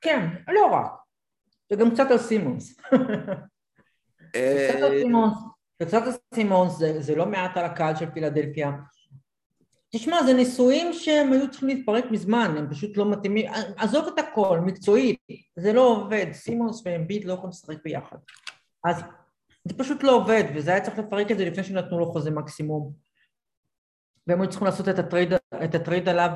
כן, לא רק. וגם קצת על סימונס. קצת על סימונס, וקצת על סימונס זה, לא מעט על הקהל של פילדלפיה. תשמע, זה נישואים שהם היו צריכים להתפרק מזמן, הם פשוט לא מתאימים, עזוב את הכל, מקצועית, זה לא עובד, סימונס ואמביד לא יכולים לשחק ביחד. אז זה פשוט לא עובד, וזה היה צריך לפרק את זה לפני שנתנו לו חוזה מקסימום. והם היו צריכים לעשות את ה trade, את ה trade עליו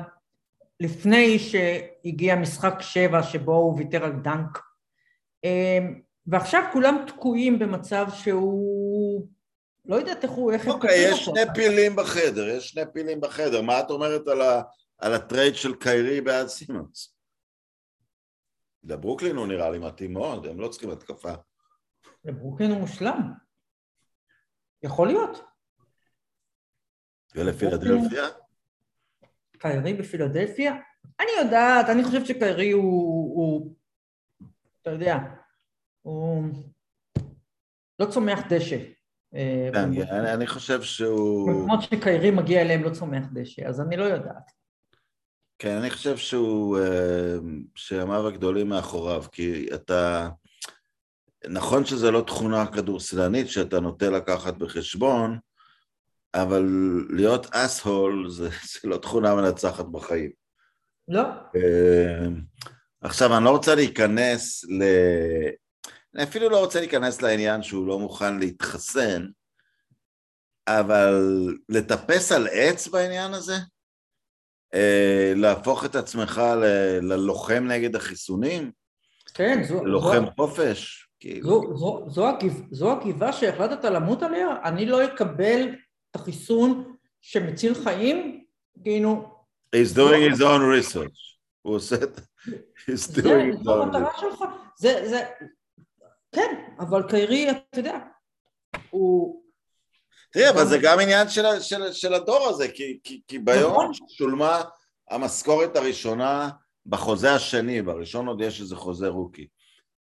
לפני שהגיע משחק שבע שבו הוא ויתר על dunk אמ, ועכשיו כולם תקועים במצב שהוא... לא יודעת איך הוא... אוקיי, okay, יש שני פילים בחדר, יש שני פילים בחדר. מה את אומרת על, ה, על ה trade של קיירי בעד סימונס? לברוקלין הוא נראה לי מתאים מאוד, הם לא צריכים התקפה. לברוקלין הוא מושלם. יכול להיות. ולפילדלפיה? קיירי בפילדלפיה? אני יודעת, אני חושבת שקיירי הוא, הוא אתה יודע, הוא לא צומח דשא. אה, כן, אני חושב שהוא... במקומות שקיירי מגיע אליהם לא צומח דשא, אז אני לא יודעת. כן, אני חושב שהוא... אה, שימיו הגדולים מאחוריו, כי אתה... נכון שזו לא תכונה כדורסלנית שאתה נוטה לקחת בחשבון, אבל להיות אסהול זה, זה לא תכונה מנצחת בחיים. לא. אה, עכשיו, אני לא רוצה להיכנס ל... אני אפילו לא רוצה להיכנס לעניין שהוא לא מוכן להתחסן, אבל לטפס על עץ בעניין הזה? אה, להפוך את עצמך ל- ללוחם נגד החיסונים? כן, זו... לוחם זו... חופש? כאילו, זו, זו, זו, הגיבה שהחלטת למות עליה? אני לא אקבל את החיסון שמציל חיים? כאילו... he's doing his own research. הוא עושה את... he's doing his own research. זה, זה... כן, אבל קיירי, אתה יודע, הוא... תראי, אבל זה גם עניין של, של, של הדור הזה, כי, כי, כי ביום נכון. ששולמה המשכורת הראשונה בחוזה השני, בראשון עוד יש איזה חוזה רוקי.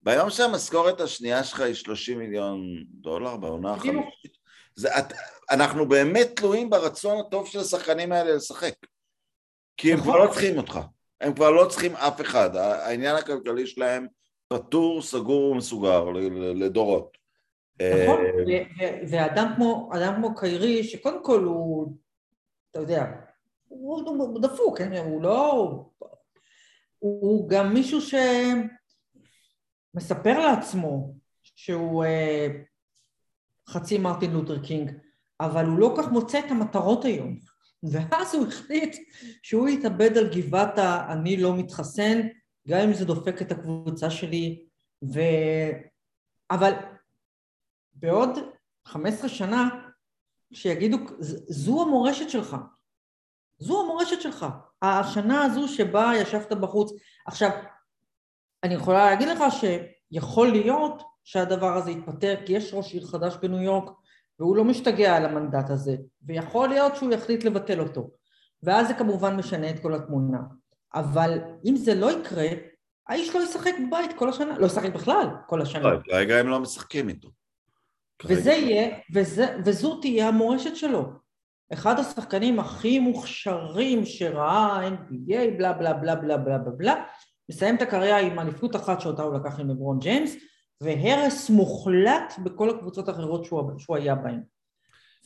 ביום שהמשכורת השנייה שלך היא 30 מיליון דולר בעונה. החמישית, זה, את, אנחנו באמת תלויים ברצון הטוב של השחקנים האלה לשחק. כי הם נכון. כבר לא צריכים אותך, הם כבר לא צריכים אף אחד, העניין הכלכלי שלהם פטור, סגור ומסוגר לדורות. נכון, אה, ואדם כמו, אדם כמו קיירי, שקודם כל הוא, אתה יודע, הוא, דפוק, כן? הוא לא... הוא, גם מישהו שמספר לעצמו שהוא אה, חצי מרטין לותר קינג, אבל הוא לא כך מוצא את המטרות היום. ואז הוא החליט שהוא יתאבד על גבעת ה"אני לא מתחסן", גם אם זה דופק את הקבוצה שלי, ו... אבל בעוד 15 שנה, שיגידו, "ז- זו המורשת שלך. זו המורשת שלך. השנה הזו שבה ישבת בחוץ. עכשיו, אני יכולה להגיד לך שיכול להיות שהדבר הזה יתפטר, כי יש ראש עיר חדש בניו יורק, והוא לא משתגע על המנדט הזה, ויכול להיות שהוא יחליט לבטל אותו. ואז זה כמובן משנה את כל התמונה. אבל אם זה לא יקרה, האיש לא ישחק בבית כל השנה, לא ישחק בכלל כל השנה. לא, כרגע הם לא משחקים איתו. וזה. יהיה, וזה, וזו תהיה המורשת שלו. אחד השחקנים הכי מוכשרים שראה NBA, בלה בלה בלה בלה בלה בלה, מסיים את הקריירה עם אליפות אחת שאותה הוא לקח עם לברון ג'יימס, והרס מוחלט בכל הקבוצות האחרות שהוא, שהוא היה בהן.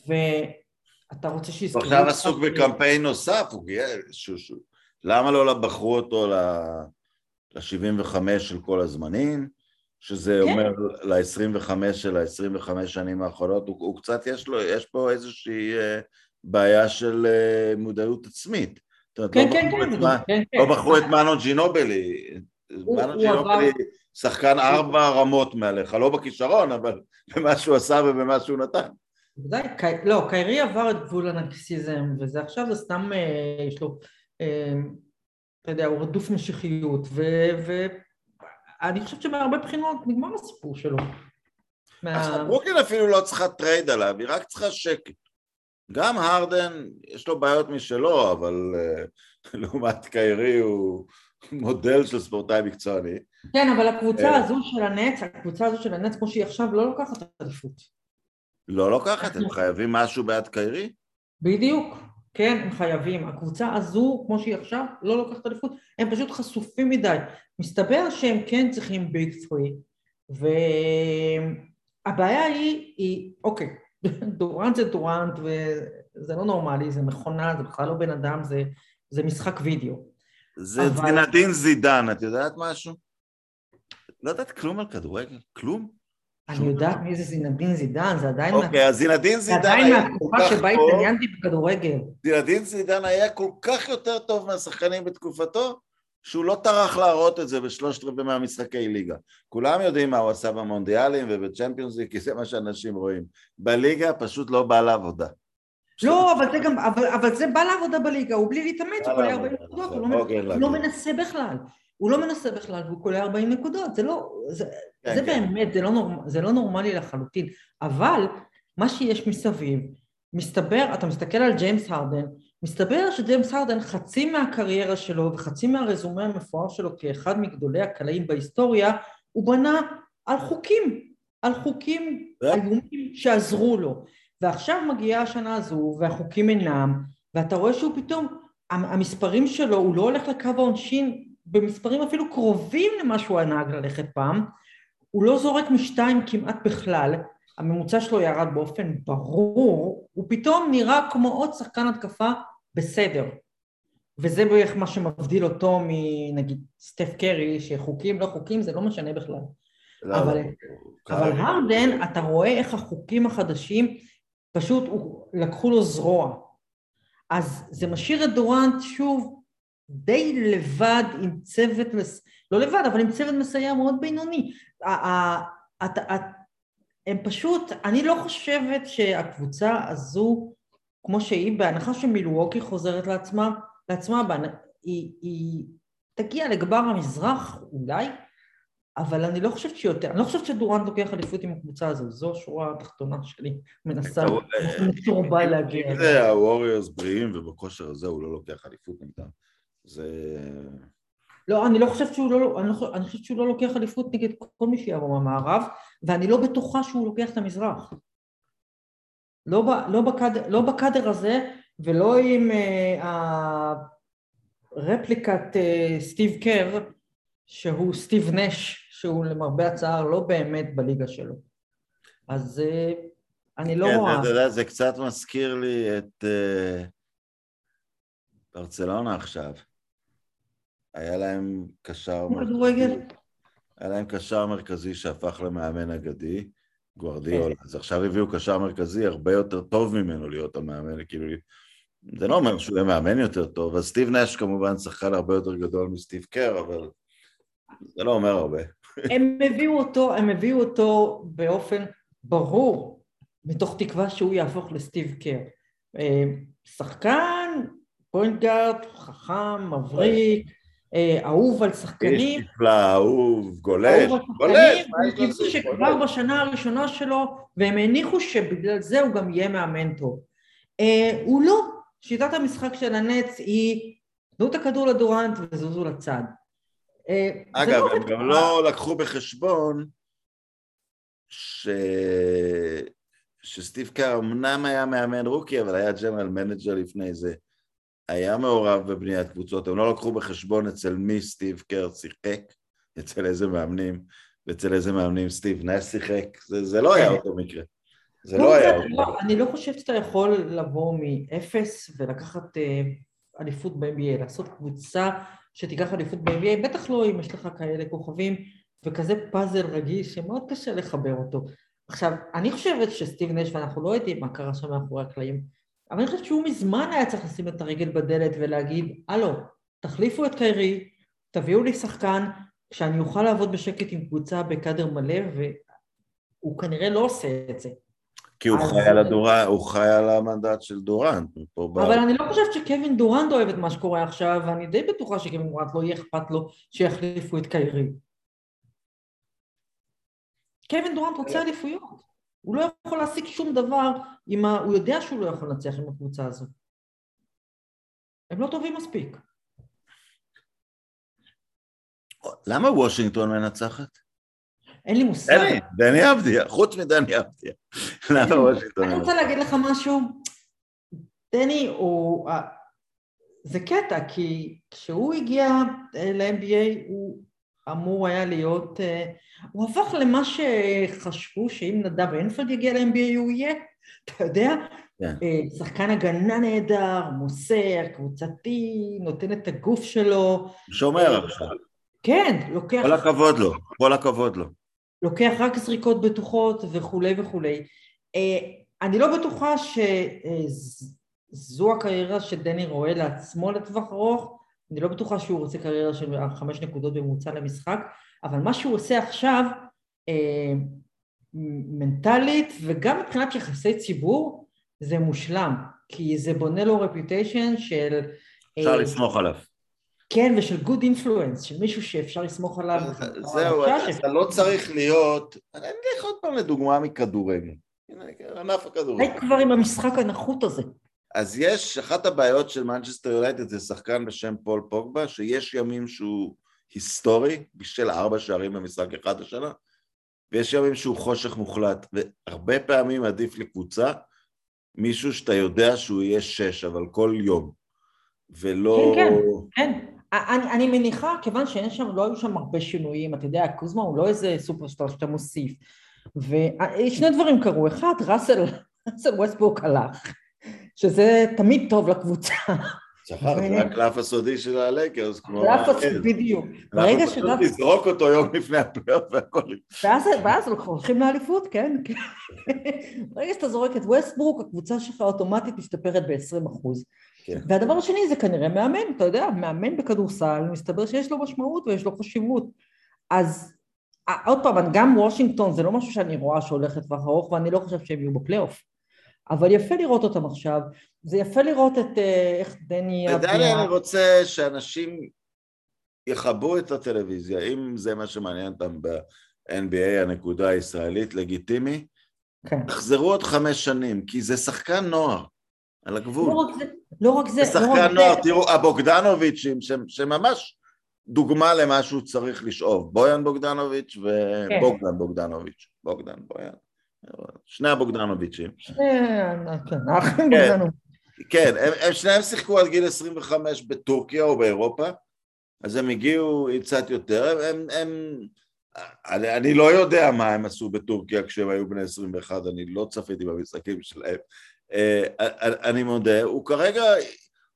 ואתה רוצה שיזכרו... עכשיו עסוק בקמפיין נוסף, הוא גאה, שהוא- למה לא בחרו אותו ל-75 של כל הזמנים, שזה כן. אומר ל-25 של ה-25 שנים האחרונות, הוא, הוא קצת, יש לו, יש פה איזושהי אה, בעיה של אה, מודעות עצמית. כן, לא כן, כן, מה- כן, כן. לא בחרו את מנו ג'ינובלי, מנו ג'ינובלי שחקן ארבע רמות מעליך, לא בכישרון, אבל במה שהוא עשה ובמה שהוא נתן. בוודאי, לא, קיירי עבר את גבול הנרקסיזם, וזה עכשיו זה סתם, אה, יש לו, אה, אתה יודע, הוא רדוף משיחיות, ואני חושבת שמהרבה בחינות נגמר הסיפור שלו. עכשיו, ברוקלין אפילו לא צריכה trade עליו, היא רק צריכה שקט. גם הרדן, יש לו בעיות משלו, אבל אה, לעומת קיירי הוא מודל של ספורטאי מקצועני. כן, אבל הקבוצה אה. הזו של הנטס, הקבוצה הזו של הנטס, כמו שהיא עכשיו, לא לוקחת אליפות. לא לוקחת, הם חייבים משהו בעד קיירי? בדיוק, כן, הם חייבים. הקבוצה הזו, כמו שהיא עכשיו, לא לוקחת אליפות, הם פשוט חשופים מדי. מסתבר שהם כן צריכים ביג פרי, והבעיה היא, היא, אוקיי, דורנט זה דורנט, וזה לא נורמלי, זה מכונה, זה בכלל לא בן אדם, זה, זה משחק וידאו. זה אבל- זינדין זידן, את יודעת משהו? לא יודעת כלום על כדורגל? כלום? אני יודעת. מי זה זינדין זידן, זה עדיין, אוקיי, אז זינדין זה זידן עדיין היה כל מהתקופה כך שבה טוב, התעניינתי בכדורגל. זינדין זידן היה כל כך יותר טוב מהשחקנים בתקופתו, שהוא לא טרח להראות את זה בשלושת רבעי מהמשחקי ליגה. כולם יודעים מה הוא עשה במונדיאלים ובצ'מפיונס ליג, כי זה מה שאנשים רואים. בליגה פשוט לא בא לעבודה. לא, אבל זה גם, אבל, אבל זה בא לעבודה בליגה, הוא בלי להתאמץ, הוא קולע לעבודה, 40 נקודות, נכון, הוא לא, אוקיי, הוא. לא מנסה בכלל. הוא לא מנסה בכלל, והוא קולע 40 נקודות, זה לא, זה, כן, זה כן. באמת, זה לא, נורמ, זה לא נורמלי לחלוטין. אבל מה שיש מסביב, מסתבר, אתה מסתכל על ג'יימס הרדן, מסתבר שג'יימס הרדן חצי מהקריירה שלו וחצי מהרזומה המפואר שלו כאחד מגדולי הקלעים בהיסטוריה, הוא בנה על חוקים, על חוקים אה? איומים שעזרו לו. ועכשיו מגיעה השנה הזו והחוקים אינם, ואתה רואה שהוא פתאום, המ- המספרים שלו, הוא לא הולך לקו העונשין במספרים אפילו קרובים למה שהוא היה נהג ללכת פעם, הוא לא זורק משתיים כמעט בכלל, הממוצע שלו ירד באופן ברור, הוא פתאום נראה כמו עוד שחקן התקפה בסדר. וזה בערך מה שמבדיל אותו מנגיד סטף קרי, שחוקים לא חוקים זה לא משנה בכלל. לא, אבל, אבל הרדן, אתה רואה איך החוקים החדשים פשוט לקחו לו זרוע. אז זה משאיר את דורנט שוב די לבד עם צוות, לא לבד, אבל עם צוות מסייע מאוד בינוני. הם פשוט, אני לא חושבת שהקבוצה הזו, כמו שהיא, בהנחה שמילווקי חוזרת לעצמה, לעצמה, היא, היא תגיע לגבר המזרח אולי, אבל אני לא חושבת שיותר, אני לא חושבת שדורנט לוקח אליפות עם הקבוצה הזו, זו השורה התחתונה שלי, מנסה מסורבל להגיע. אם זה הווריורס בריאים ובכושר הזה הוא לא לוקח אליפות נגדם, זה... לא, אני לא חושבת שהוא לא, אני, לא, אני חושבת שהוא לא לוקח אליפות נגד כל מי שיבוא מהמערב, ואני לא בטוחה שהוא לוקח את המזרח. לא, ב, לא, בקד, לא בקאדר הזה, ולא עם uh, הרפליקת uh, סטיב קר, שהוא סטיב נש, שהוא למרבה הצער לא באמת בליגה שלו. אז uh, אני לא כן, רואה... אתה יודע, זה קצת מזכיר לי את uh, ברצלונה עכשיו. היה להם קשר... כדורגל? היה להם קשר מרכזי שהפך למאמן אגדי, גוארדיולה. כן. אז עכשיו הביאו קשר מרכזי הרבה יותר טוב ממנו להיות המאמן, כאילו... זה לא אומר שהוא יהיה מאמן יותר טוב, אז סטיב נש כמובן שחקן הרבה יותר גדול מסטיב קר, אבל זה לא אומר הרבה. הם הביאו אותו, הם הביאו אותו באופן ברור, מתוך תקווה שהוא יהפוך לסטיב קר. אה, שחקן, point guard, חכם, מבריק, אהוב על שחקנים. איש נפלא, אהוב, גולש, גולש. הם קיבלו שכבר בשנה הראשונה שלו, והם הניחו שבגלל זה הוא גם יהיה מאמן טוב. אה, הוא לא. שיטת המשחק של הנטס היא, תנו את הכדור לדורנט וזוזו לצד. אה, אגב, לא הם גם לא לקחו בחשבון ש... שסטיב קאר אמנם היה מאמן rookie, אבל היה general manager לפני זה. היה מעורב בבניית קבוצות, הם לא לקחו בחשבון אצל מי סטיב קר שיחק, אצל איזה מאמנים, ואצל איזה מאמנים סטיב נאש שיחק, זה, זה לא היה כן. אותו מקרה. זה לא, לא היה אותו מקרה. אני לא חושבת שאתה יכול לבוא מאפס ולקחת אה, אליפות ב-NBA, לעשות קבוצה שתיקח אליפות ב-NBA, בטח לא אם יש לך כאלה כוכבים וכזה פאזל רגיש שמאוד קשה לחבר אותו. עכשיו, אני חושבת שסטיב נש, ואנחנו לא יודעים מה קרה שם מאחורי הקלעים, אבל אני חושבת שהוא מזמן היה צריך לשים את הרגל בדלת ולהגיד, הלו, תחליפו את קיירי, תביאו לי שחקן, שאני אוכל לעבוד בשקט עם קבוצה בקאדר מלא, והוא כנראה לא עושה את זה. כי הוא חי על הדורנט, הוא חי על המנדט של דורנט. אבל אני לא חושבת שקווין דורנט אוהב את מה שקורה עכשיו, ואני די בטוחה שקווין דורנט לא יהיה אכפת לו שיחליפו את קיירי. קווין דורנט רוצה אליפויות. הוא לא יכול להשיג שום דבר עם ה... הוא יודע שהוא לא יכול לנצח עם הקבוצה הזו. הם לא טובים מספיק. למה וושינגטון מנצחת? אין לי מושג. דני, דני אבדיה, חוץ מדני אבדיה. למה וושינגטון? אני רוצה להגיד לך משהו. דני הוא... זה קטע, כי כשהוא הגיע ל-NBA הוא אמור היה להיות, אה, הוא הפך למה שחשבו שאם נדב אינפלד יגיע ל-NBA הוא יהיה, אתה יודע? Yeah. כן. אה, שחקן הגנה נהדר, מוסר, קבוצתי, נותן את הגוף שלו. שומר אה, עכשיו. כן, לוקח... כל הכבוד לו, כל הכבוד לו. לוקח רק זריקות בטוחות וכולי וכולי. אני לא בטוחה שזו הקריירה שדני רואה לעצמו לטווח ארוך, אני לא בטוחה שהוא רוצה קריירה של חמש נקודות בממוצע למשחק, אבל מה שהוא עושה עכשיו, אה, מנטלית וגם מבחינת יחסי ציבור, זה מושלם, כי זה בונה לו רפיוטיישן של... אפשר אה, לסמוך עליו. כן, ושל good influence, של מישהו שאפשר לסמוך עליו. זהו, אתה לא צריך להיות... אני אגיד עוד פעם לדוגמה מכדורגל. ענף הכדורגל. די כבר עם המשחק הנחות הזה. אז יש, אחת הבעיות של מנצ'סטר יונייטד זה שחקן בשם פול פוגבה, שיש ימים שהוא היסטרי, בישל ארבע שערים במשחק אחד השנה, ויש ימים שהוא חושך מוחלט, והרבה פעמים עדיף לקבוצה מישהו שאתה יודע שהוא יהיה שש, אבל כל יום, ולא... כן, כן, כן. אני, אני מניחה, כיוון שאין שם, לא היו שם הרבה שינויים, אתה יודע, קוזמה הוא לא איזה סופרסטאר שאתה מוסיף. ושני דברים קרו, אחד, ראסל, ראסל ווסטברוק הלך, שזה תמיד טוב לקבוצה. שכחת, זה הקלף הסודי של הלייקרס, כמו... קלף הסודי, בדיוק. אנחנו פשוט נזרוק אותו יום לפני הפלייאוף והכל. ואז הולכים לאליפות, כן. ברגע שאתה זורק את ווסטברוק, הקבוצה שלך אוטומטית משתפרת ב-20 אחוז. כן. והדבר השני זה כנראה מאמן, אתה יודע, מאמן בכדורסל, מסתבר שיש לו משמעות ויש לו חשיבות. אז עוד פעם, גם וושינגטון זה לא משהו שאני רואה שהולך לטווח ארוך ואני לא חושב שהם יהיו בפלייאוף. אבל יפה לראות אותם עכשיו, זה יפה לראות את אה, איך דני... ודני, אני רוצה שאנשים יכבו את הטלוויזיה, אם זה מה שמעניין אותם ב-NBA, הנקודה הישראלית, לגיטימי, כן. תחזרו עוד חמש שנים, כי זה שחקן נוער, על הגבול. לא רק זה, לא רק זה. זה שחקן לא נוער, זה. תראו, הבוגדנוביצ'ים, שממש דוגמה למה שהוא צריך לשאוב, בויאן בוגדנוביץ' ובוגדן כן. בוגדנוביץ', בוגדן, בויאן. שני הבוגדנוביצ'ים. כן, כן. כן, הם, הם שניהם שיחקו עד גיל 25 בטורקיה או באירופה, אז הם הגיעו קצת יותר, הם, הם, אני, אני לא יודע מה הם עשו בטורקיה כשהם היו בני 21, אני לא צפיתי במשחקים שלהם, אה, אני מודה, הוא כרגע,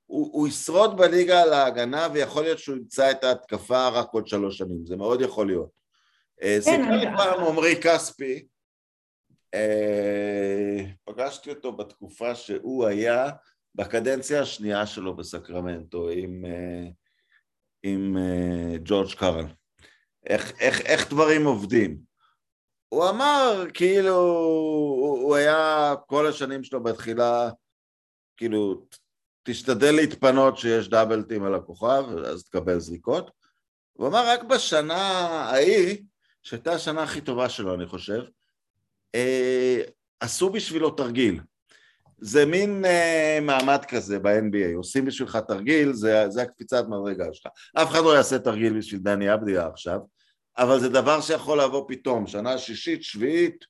הוא, הוא ישרוד בליגה על ההגנה ויכול להיות שהוא ימצא את ההתקפה רק עוד שלוש שנים, זה מאוד יכול להיות. אה, כן, סיפר לי פעם עמרי כספי, פגשתי אותו בתקופה שהוא היה בקדנציה השנייה שלו בסקרמנטו עם, אה, עם אה, ג'ורג' קארל. איך, איך, איך דברים עובדים. הוא אמר, כאילו, הוא, הוא היה כל השנים שלו בתחילה, כאילו, תשתדל להתפנות שיש דאבלטים על הכוכב, אז תקבל זריקות. הוא אמר, רק בשנה ההיא, שהייתה השנה הכי טובה שלו, אני חושב, אה, עשו בשבילו תרגיל. זה מין אה, מעמד כזה ב-NBA, עושים בשבילך תרגיל, זה, זה הקפיצת מדרגה שלך. אף אחד לא יעשה תרגיל בשביל דני אבדיה עכשיו, אבל זה דבר שיכול לבוא פתאום, שנה שישית, שביעית,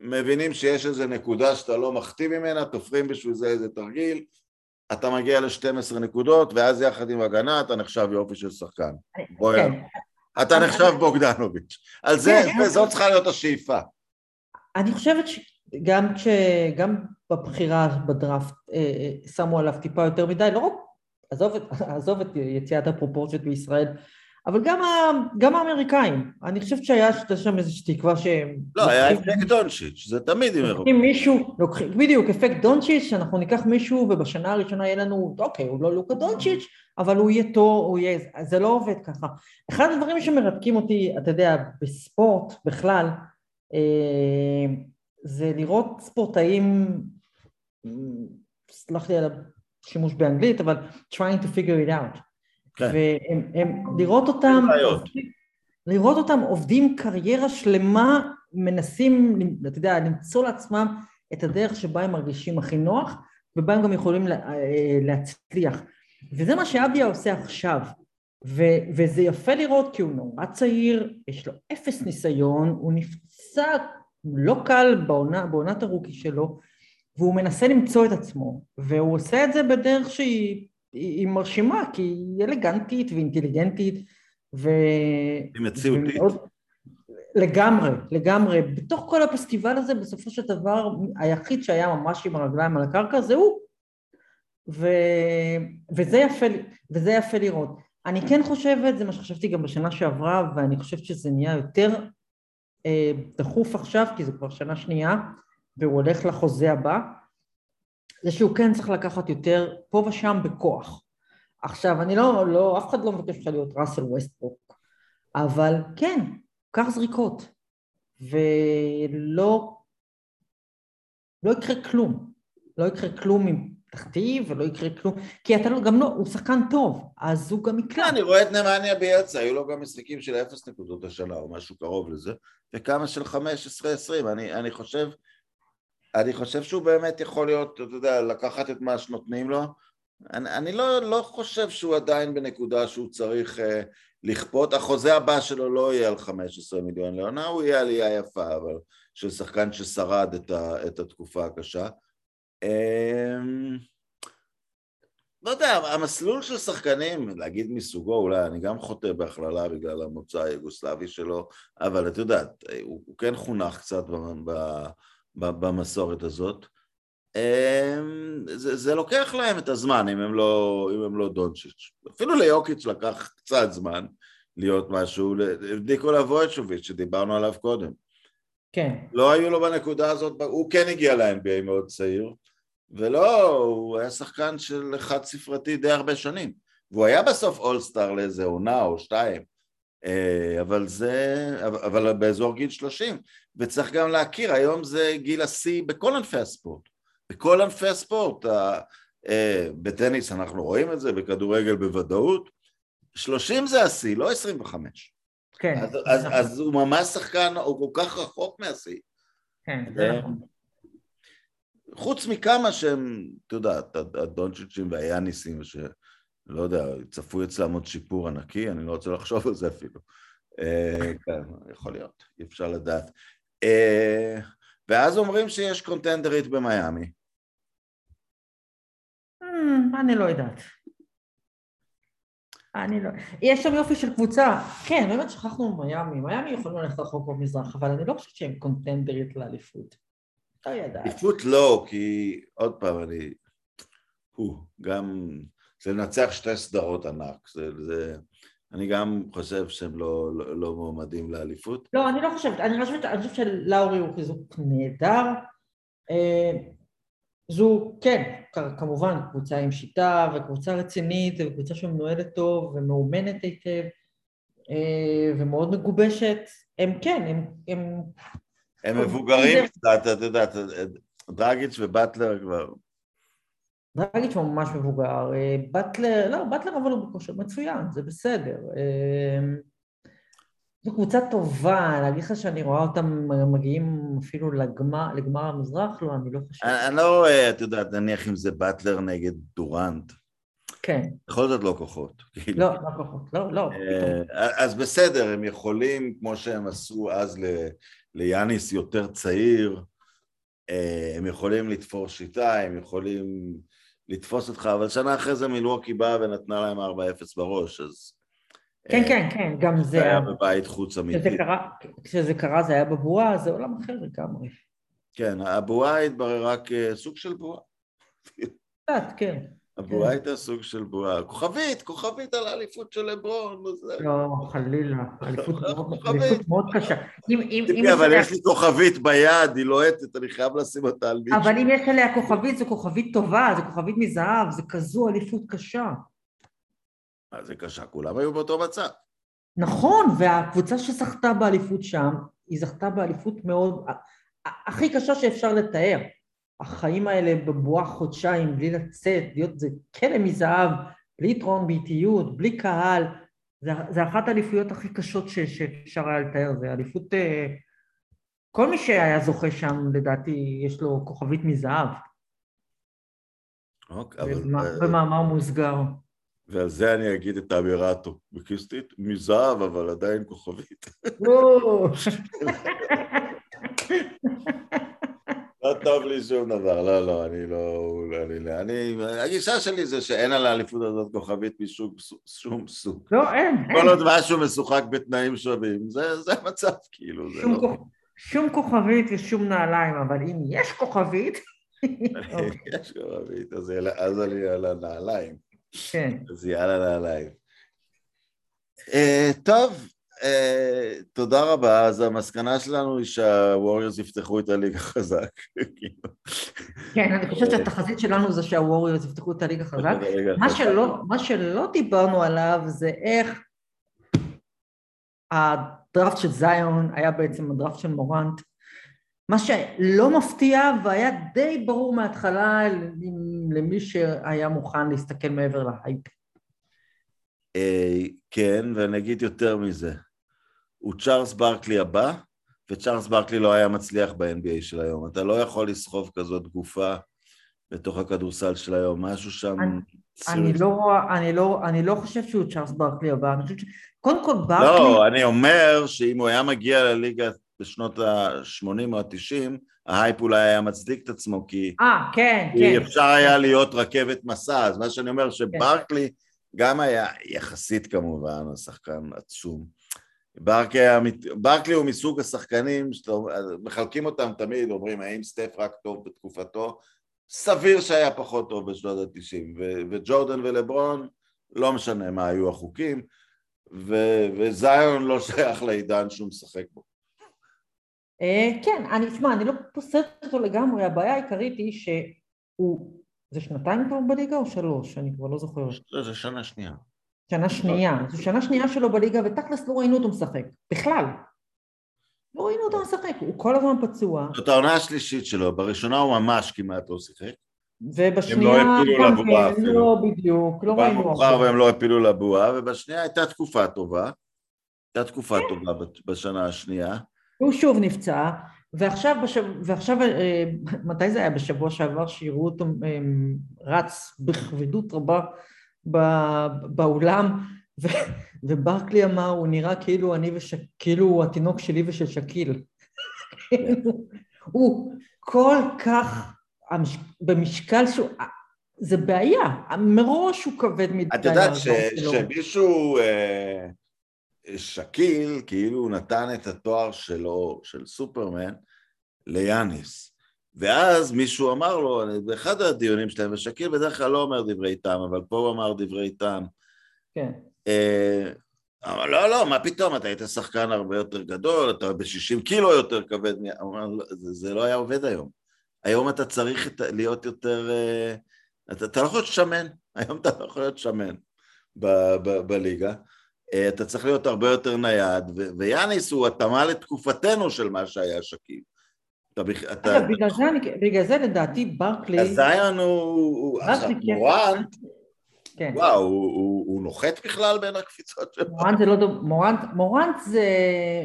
מבינים שיש איזו נקודה שאתה לא מחטיא ממנה, תופרים בשביל זה איזה תרגיל, אתה מגיע ל-12 נקודות, ואז יחד עם הגנה אתה נחשב יופי של שחקן. כן. אתה נחשב בוגדנוביץ'. על זה, כן. זאת צריכה להיות השאיפה. אני חושבת שגם כש... גם בבחירה בדראפט אה, אה, שמו עליו טיפה יותר מדי, לא רק, עזוב את, עזוב את יציאת הפרופורציות בישראל, אבל גם, ה, גם האמריקאים, אני חושבת שהיה שם איזושהי תקווה שהם... לא, היה אפקט דונצ'יץ', זה תמיד עם אירופה. מישהו, לוקחים, בדיוק, אפקט דונצ'יץ', שאנחנו ניקח מישהו ובשנה הראשונה יהיה לנו, אוקיי, הוא לא לוקה דונצ'יץ', אבל הוא יהיה טוב, הוא יהיה... זה לא עובד ככה. אחד הדברים שמרתקים אותי, אתה יודע, בספורט בכלל, זה לראות ספורטאים, סלח לי על השימוש באנגלית, אבל trying to figure it out. כן. והם, לראות אותם, לראות אותם עובדים קריירה שלמה, מנסים, אתה יודע, למצוא לעצמם את הדרך שבה הם מרגישים הכי נוח, ובה הם גם יכולים אה, להצליח. וזה מה שאביה עושה עכשיו. ו- וזה יפה לראות כי הוא נורא צעיר, יש לו אפס ניסיון, הוא נפצע לא קל בעונה, בעונת הרוקי שלו, והוא מנסה למצוא את עצמו, והוא עושה את זה בדרך שהיא היא מרשימה, כי היא אלגנטית ואינטליגנטית, ו... היא מציאותית. לגמרי, לגמרי. בתוך כל הפסטיבל הזה, בסופו של דבר, היחיד שהיה ממש עם הרגליים על הקרקע זה הוא. ו... וזה, יפה, וזה יפה לראות. אני כן חושבת, זה מה שחשבתי גם בשנה שעברה, ואני חושבת שזה נהיה יותר דחוף עכשיו, כי זה כבר שנה שנייה, והוא הולך לחוזה הבא, זה שהוא כן צריך לקחת יותר פה ושם בכוח. עכשיו, אני לא, לא, אף אחד לא מבקש לך להיות ראסל ווסטבוק, אבל כן, קח זריקות, ולא לא יקרה כלום. לא יקרה כלום אם תכתיב ולא יקרה כלום, כי אתה לא, גם לא, הוא שחקן טוב, אז הוא גם יקלע. אני רואה את נמניה ביאצה, היו לו גם משחקים של אפס נקודות השנה או משהו קרוב לזה, וכמה של חמש עשרה עשרים, אני, אני חושב, אני חושב שהוא באמת יכול להיות, אתה יודע, לקחת את מה שנותנים לו, אני, אני לא, לא חושב שהוא עדיין בנקודה שהוא צריך uh, לכפות, החוזה הבא שלו לא יהיה על 15 מיליון לעונה, הוא יהיה עלייה יפה, אבל של שחקן ששרד את, ה, את התקופה הקשה. אמ, לא יודע, המסלול של שחקנים, להגיד מסוגו, אולי אני גם חוטא בהכללה בגלל המוצא היוגוסלבי שלו, אבל את יודעת, הוא, הוא כן חונך קצת במסורת הזאת. אמ, זה, זה לוקח להם את הזמן אם הם לא, אם הם לא דונצ'יץ'. אפילו ליוקיץ' לקח קצת זמן להיות משהו, ניקולה וויצ'וביץ' שדיברנו עליו קודם. כן. לא היו לו בנקודה הזאת, הוא כן הגיע ל-NBA מאוד צעיר, ולא, הוא היה שחקן של חד ספרתי די הרבה שנים. והוא היה בסוף אולסטאר לאיזה עונה או שתיים, אה, אבל זה, אבל באזור גיל שלושים, וצריך גם להכיר, היום זה גיל השיא בכל ענפי הספורט. בכל ענפי הספורט, אה, בטניס אנחנו רואים את זה, בכדורגל בוודאות, שלושים זה השיא, לא עשרים וחמש. כן. אז, אז, אז הוא ממש שחקן, הוא כל כך רחוק מהשיא. כן, זה נכון. חוץ מכמה שהם, את יודעת, הדונצ'יצ'ים והיאניסים, שלא יודע, צפוי אצלם עוד שיפור ענקי, אני לא רוצה לחשוב על זה אפילו. אה, כן, יכול להיות, אי אפשר לדעת. אה, ואז אומרים שיש קונטנדרית במיאמי. Hmm, אני לא יודעת. אני לא... יש שם יופי של קבוצה. כן, באמת שכחנו מיאמי. מיאמי יכולים ללכת רחוק במזרח, אבל אני לא חושבת שהם קונטנדרית לאליפות. לא יודעת. אליפות לא, כי עוד פעם, אני... הוא, גם... זה לנצח שתי סדרות ענק. זה... זה... אני גם חושב שהם לא, לא, לא מועמדים לאליפות. לא, אני לא חושבת. אני חושבת, אני חושבת שלאורי הוא חיזוק נהדר. אה, זו, כן, כמובן קבוצה עם שיטה וקבוצה רצינית וקבוצה שמנוהלת טוב ומאומנת היטב אה, ומאוד מגובשת. הם כן, הם... הם, הם מבוגרים קצת, את יודעת, דרגיץ' ובטלר כבר... דרגיץ' הוא ממש מבוגר, אה, באטלר, לא, באטלר אבל הוא בכושר מצוין, זה בסדר. אה, זו קבוצה טובה, להגיד לך שאני רואה אותם מגיעים אפילו לגמר, לגמר המזרח? לא, אני לא חושבת. אני לא רואה, את יודעת, נניח אם זה באטלר נגד דורנט. כן. בכל זאת לא כוחות. כאילו. לא, לא כוחות, לא, לא. אז בסדר, הם יכולים, כמו שהם עשו אז ליאניס יותר צעיר, הם יכולים לתפור שיטה, הם יכולים לתפוס אותך, אבל שנה אחרי זה מילואקי באה ונתנה להם 4-0 בראש, אז... כן, כן, כן, גם זה... זה היה בבית חוץ אמיתי. כשזה קרה זה היה בבועה, זה עולם אחר לגמרי. כן, הבועה התבררה כסוג של בועה. קצת, כן. הבועה הייתה סוג של בועה. כוכבית, כוכבית על האליפות של לברון. לא, חלילה, אליפות מאוד קשה. אבל יש לי כוכבית ביד, היא לוהטת, אני חייב לשים אותה על מישהו. אבל אם יש עליה כוכבית, זו כוכבית טובה, זו כוכבית מזהב, זו כזו אליפות קשה. מה זה קשה? כולם היו באותו מצב. נכון, והקבוצה שזכתה באליפות שם, היא זכתה באליפות מאוד, הכי קשה שאפשר לתאר. החיים האלה בבועה חודשיים, בלי לצאת, להיות זה כלא מזהב, בלי יתרון באיטיות, בלי קהל, זה, זה אחת האליפויות הכי קשות ש, שאפשר היה לתאר, זה אליפות... אה, כל מי שהיה זוכה שם, לדעתי, יש לו כוכבית מזהב. אוקיי, אבל... במאמר מוסגר. ועל זה אני אגיד את האמירה הטוקבקיסטית, מזהב אבל עדיין כוכבית. לא טוב לי שום דבר, לא, לא, אני לא, אני, לא, אני, הגישה שלי זה שאין על האליפות הזאת כוכבית משום שום סוג. לא, אין, אין. כל עוד משהו משוחק בתנאים שווים, זה, המצב, כאילו, זה לא... שום כוכבית ושום נעליים, אבל אם יש כוכבית... יש כוכבית, אז אני על הנעליים. כן. אז יאללה נעליים. Uh, טוב, תודה רבה. אז המסקנה שלנו היא שהווריורס יפתחו את הליגה חזק. כן, אני חושבת שהתחזית שלנו זה שהווריורס יפתחו את הליגה חזק. מה שלא, מה שלא דיברנו עליו זה איך הדראפט של זיון היה בעצם הדראפט של מורנט. מה שלא מפתיע והיה די ברור מההתחלה למי שהיה מוכן להסתכל מעבר להייפ. אה, כן, ואני אגיד יותר מזה. הוא צ'ארלס ברקלי הבא, וצ'ארלס ברקלי לא היה מצליח ב-NBA של היום. אתה לא יכול לסחוב כזאת גופה בתוך הכדורסל של היום, משהו שם... אני, אני, לא, אני, לא, אני לא חושב שהוא צ'ארלס ברקלי הבא, אני חושבת ש... קודם כל ברקלי... לא, אני אומר שאם הוא היה מגיע לליגה בשנות ה-80 או ה-90, ההייפ אולי היה מצדיק את עצמו, כי... אה, כן, כי כן. אפשר היה להיות רכבת מסע, אז מה שאני אומר שברקלי גם היה יחסית כמובן, השחקן עצום. ברקלי, ברקלי הוא מסוג השחקנים שמחלקים אותם תמיד, אומרים האם סטף רק טוב בתקופתו, סביר שהיה פחות טוב בשנות ה-90, וג'ורדן ולברון, לא משנה מה היו החוקים, ו- וזיון לא שייך לעידן שהוא משחק בו. אה, כן, אני, תשמע, אני לא פוסלת אותו לגמרי, הבעיה העיקרית היא שהוא, זה שנתיים כבר בליגה או שלוש? אני כבר לא זוכרת. זה, זה שנה שנייה. שנה שנייה, זו שנה שנייה שלו בליגה, ותכלס לא ראינו אותו משחק, בכלל. לא ראינו אותו משחק, הוא כל הזמן פצוע, זאת העונה השלישית שלו, בראשונה הוא ממש כמעט לא שיחק. ובשנייה הם לא הפילו לבועה כן, אפילו. לא בדיוק, לא ראינו הרבה. והם לא הפילו לבועה, ובשנייה הייתה תקופה טובה. הייתה תקופה כן. טובה בשנה השנייה. הוא שוב נפצע, ועכשיו, בשב... ועכשיו אה, מתי זה היה? בשבוע שעבר שיראו אותו אה, רץ בכבדות רבה באולם, ו... וברקלי אמר, הוא נראה כאילו אני וש... כאילו הוא התינוק שלי ושל שקיל. הוא כל כך, המש... במשקל שהוא, זה בעיה, מראש הוא כבד מדי. את יודעת ש-. שמישהו, אה, שקיל, כאילו הוא נתן את התואר שלו, של סופרמן, ליאניס. ואז מישהו אמר לו, באחד הדיונים שלהם, ושקיל בדרך כלל לא אומר דברי טעם, אבל פה הוא אמר דברי טעם. כן. אה, אמר, לא, לא, מה פתאום, אתה היית שחקן הרבה יותר גדול, אתה ב-60 קילו יותר כבד, מ-" הוא אמר, "לא, זה, זה לא היה עובד היום. היום אתה צריך את, להיות יותר... אה, אתה, אתה לא יכול להיות שמן, היום אתה לא יכול להיות שמן ב, ב, בליגה. אה, אתה צריך להיות הרבה יותר נייד, ו- ויאניס הוא התאמה לתקופתנו של מה שהיה שקיל. אתה, אתה, בגלל זה, בגלל זה לדעתי ברקלי... אז זיון הוא... הוא עכשיו, כן. מורנט, כן. וואו, הוא, הוא, הוא נוחת בכלל בין הקפיצות שלו. מורנט זה לא דומה, מורנט, מורנט זה,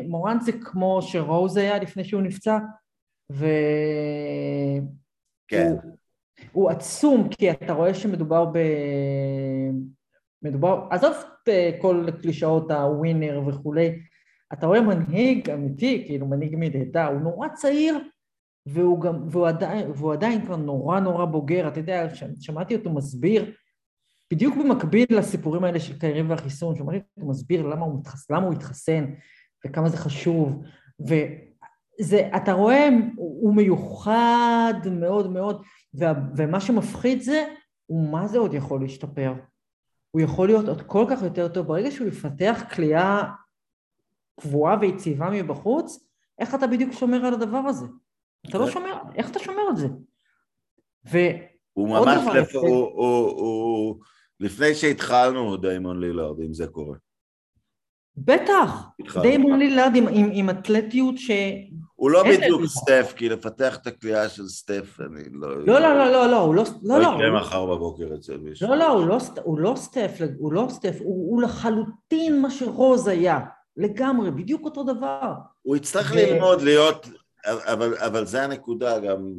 מורנט זה כמו שרוז היה לפני שהוא נפצע, והוא כן. הוא עצום, כי אתה רואה שמדובר ב... מדובר, עזוב את כל קלישאות הווינר וכולי, אתה רואה מנהיג אמיתי, כאילו מנהיג מלידה, הוא נורא צעיר, והוא גם, והוא עדיין, והוא עדיין כבר נורא נורא בוגר, אתה יודע, שמעתי אותו מסביר, בדיוק במקביל לסיפורים האלה של קיירי והחיסון, שמעתי אותו מסביר למה הוא, מתחס, למה הוא התחסן וכמה זה חשוב, וזה, אתה רואה, הוא מיוחד מאוד מאוד, וה, ומה שמפחיד זה, הוא מה זה עוד יכול להשתפר. הוא יכול להיות עוד כל כך יותר טוב, ברגע שהוא יפתח כליאה קבועה ויציבה מבחוץ, איך אתה בדיוק שומר על הדבר הזה? אתה לא. שומר, איך אתה שומר על זה? ו... הוא ממש, דבר לפ... יפה. הוא, הוא, הוא, לפני שהתחלנו, דיימון לילארד, אם זה קורה. בטח. דיימון לילארד עם, עם, עם אתלטיות ש... הוא לא בדיוק. סטף, כי לפתח את הקליעה של סטף, אני לא... לא, לא, לא, לא, לא, הוא לא... לא, לא לא, יקרה מחר בבוקר אצל מישהו. לא, לא, הוא לא, לא סטף, הוא לא סטף, הוא, לחלוטין מה שרוז היה, לגמרי, בדיוק אותו דבר. הוא יצטרך ללמוד להיות, אבל, אבל זה הנקודה גם,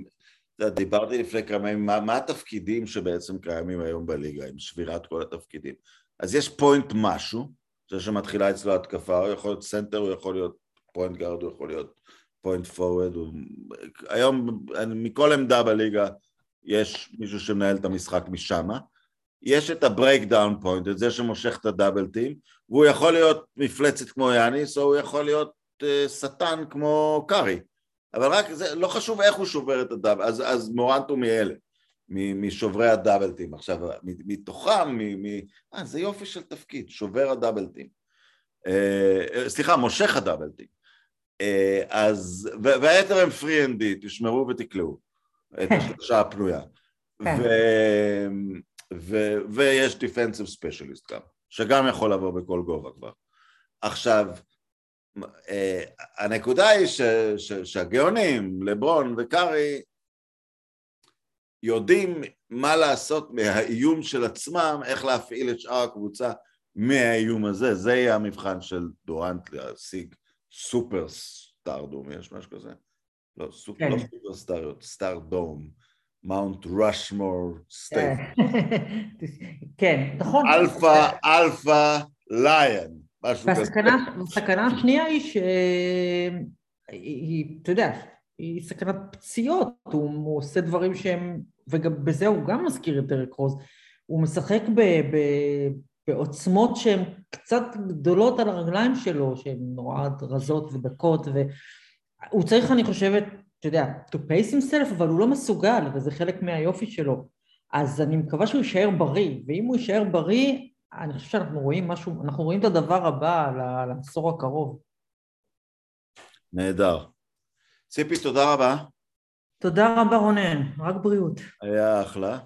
דיברתי לפני כמה ימים, מה, מה התפקידים שבעצם קיימים היום בליגה, עם שבירת כל התפקידים. אז יש point משהו, זה שמתחילה אצלו התקפה, הוא יכול להיות center, הוא יכול להיות point guard, הוא יכול להיות point forward. היום מכל עמדה בליגה יש מישהו שמנהל את המשחק משמה. יש את ה breakdown point, את זה שמושך את ה double team, והוא יכול להיות מפלצת כמו יאניס, או הוא יכול להיות אה, שטן כמו קארי. אבל רק, זה לא חשוב איך הוא שובר את ה double, אז, אז מורנט הוא מאלה, משוברי ה double team. עכשיו, מתוכם, מ, מ, אה, זה יופי של תפקיד, שובר ה double team. אה, סליחה, מושך ה double team. אה, אז, והיתר הם three and D, תשמרו ותקלעו את השלושה הפנויה. כן. ויש defensive specialist גם, שגם יכול לבוא בכל גובה כבר. עכשיו, אה, הנקודה היא ש... ש... שהגאונים, לברון וקארי, יודעים מה לעשות מהאיום של עצמם, איך להפעיל את שאר הקבוצה מהאיום הזה. זה יהיה המבחן של דורנט להשיג super stardom, יש משהו כזה? לא, סופ... כן. לא סופר סטאריות, stardom, Mount Rushmore state. כן, נכון. אלפא, alpha lion, משהו כזה. והסכנה, הסכנה השנייה היא היא, אתה יודע, היא סכנת פציעות, הוא, הוא עושה דברים שהם, וגם בזה הוא גם מזכיר את דרק רוז, הוא משחק ב, ב, בעוצמות שהן קצת גדולות על הרגליים שלו, שהן נורא רזות ודקות, והוא צריך, אני חושבת, אתה יודע, to pace himself, אבל הוא לא מסוגל, וזה חלק מהיופי שלו. אז אני מקווה שהוא יישאר בריא, ואם הוא יישאר בריא, אני חושב שאנחנו רואים משהו, אנחנו רואים את הדבר הבא לעשור הקרוב. נהדר. ציפי, תודה רבה. תודה רבה רונן, רק בריאות. היה אחלה.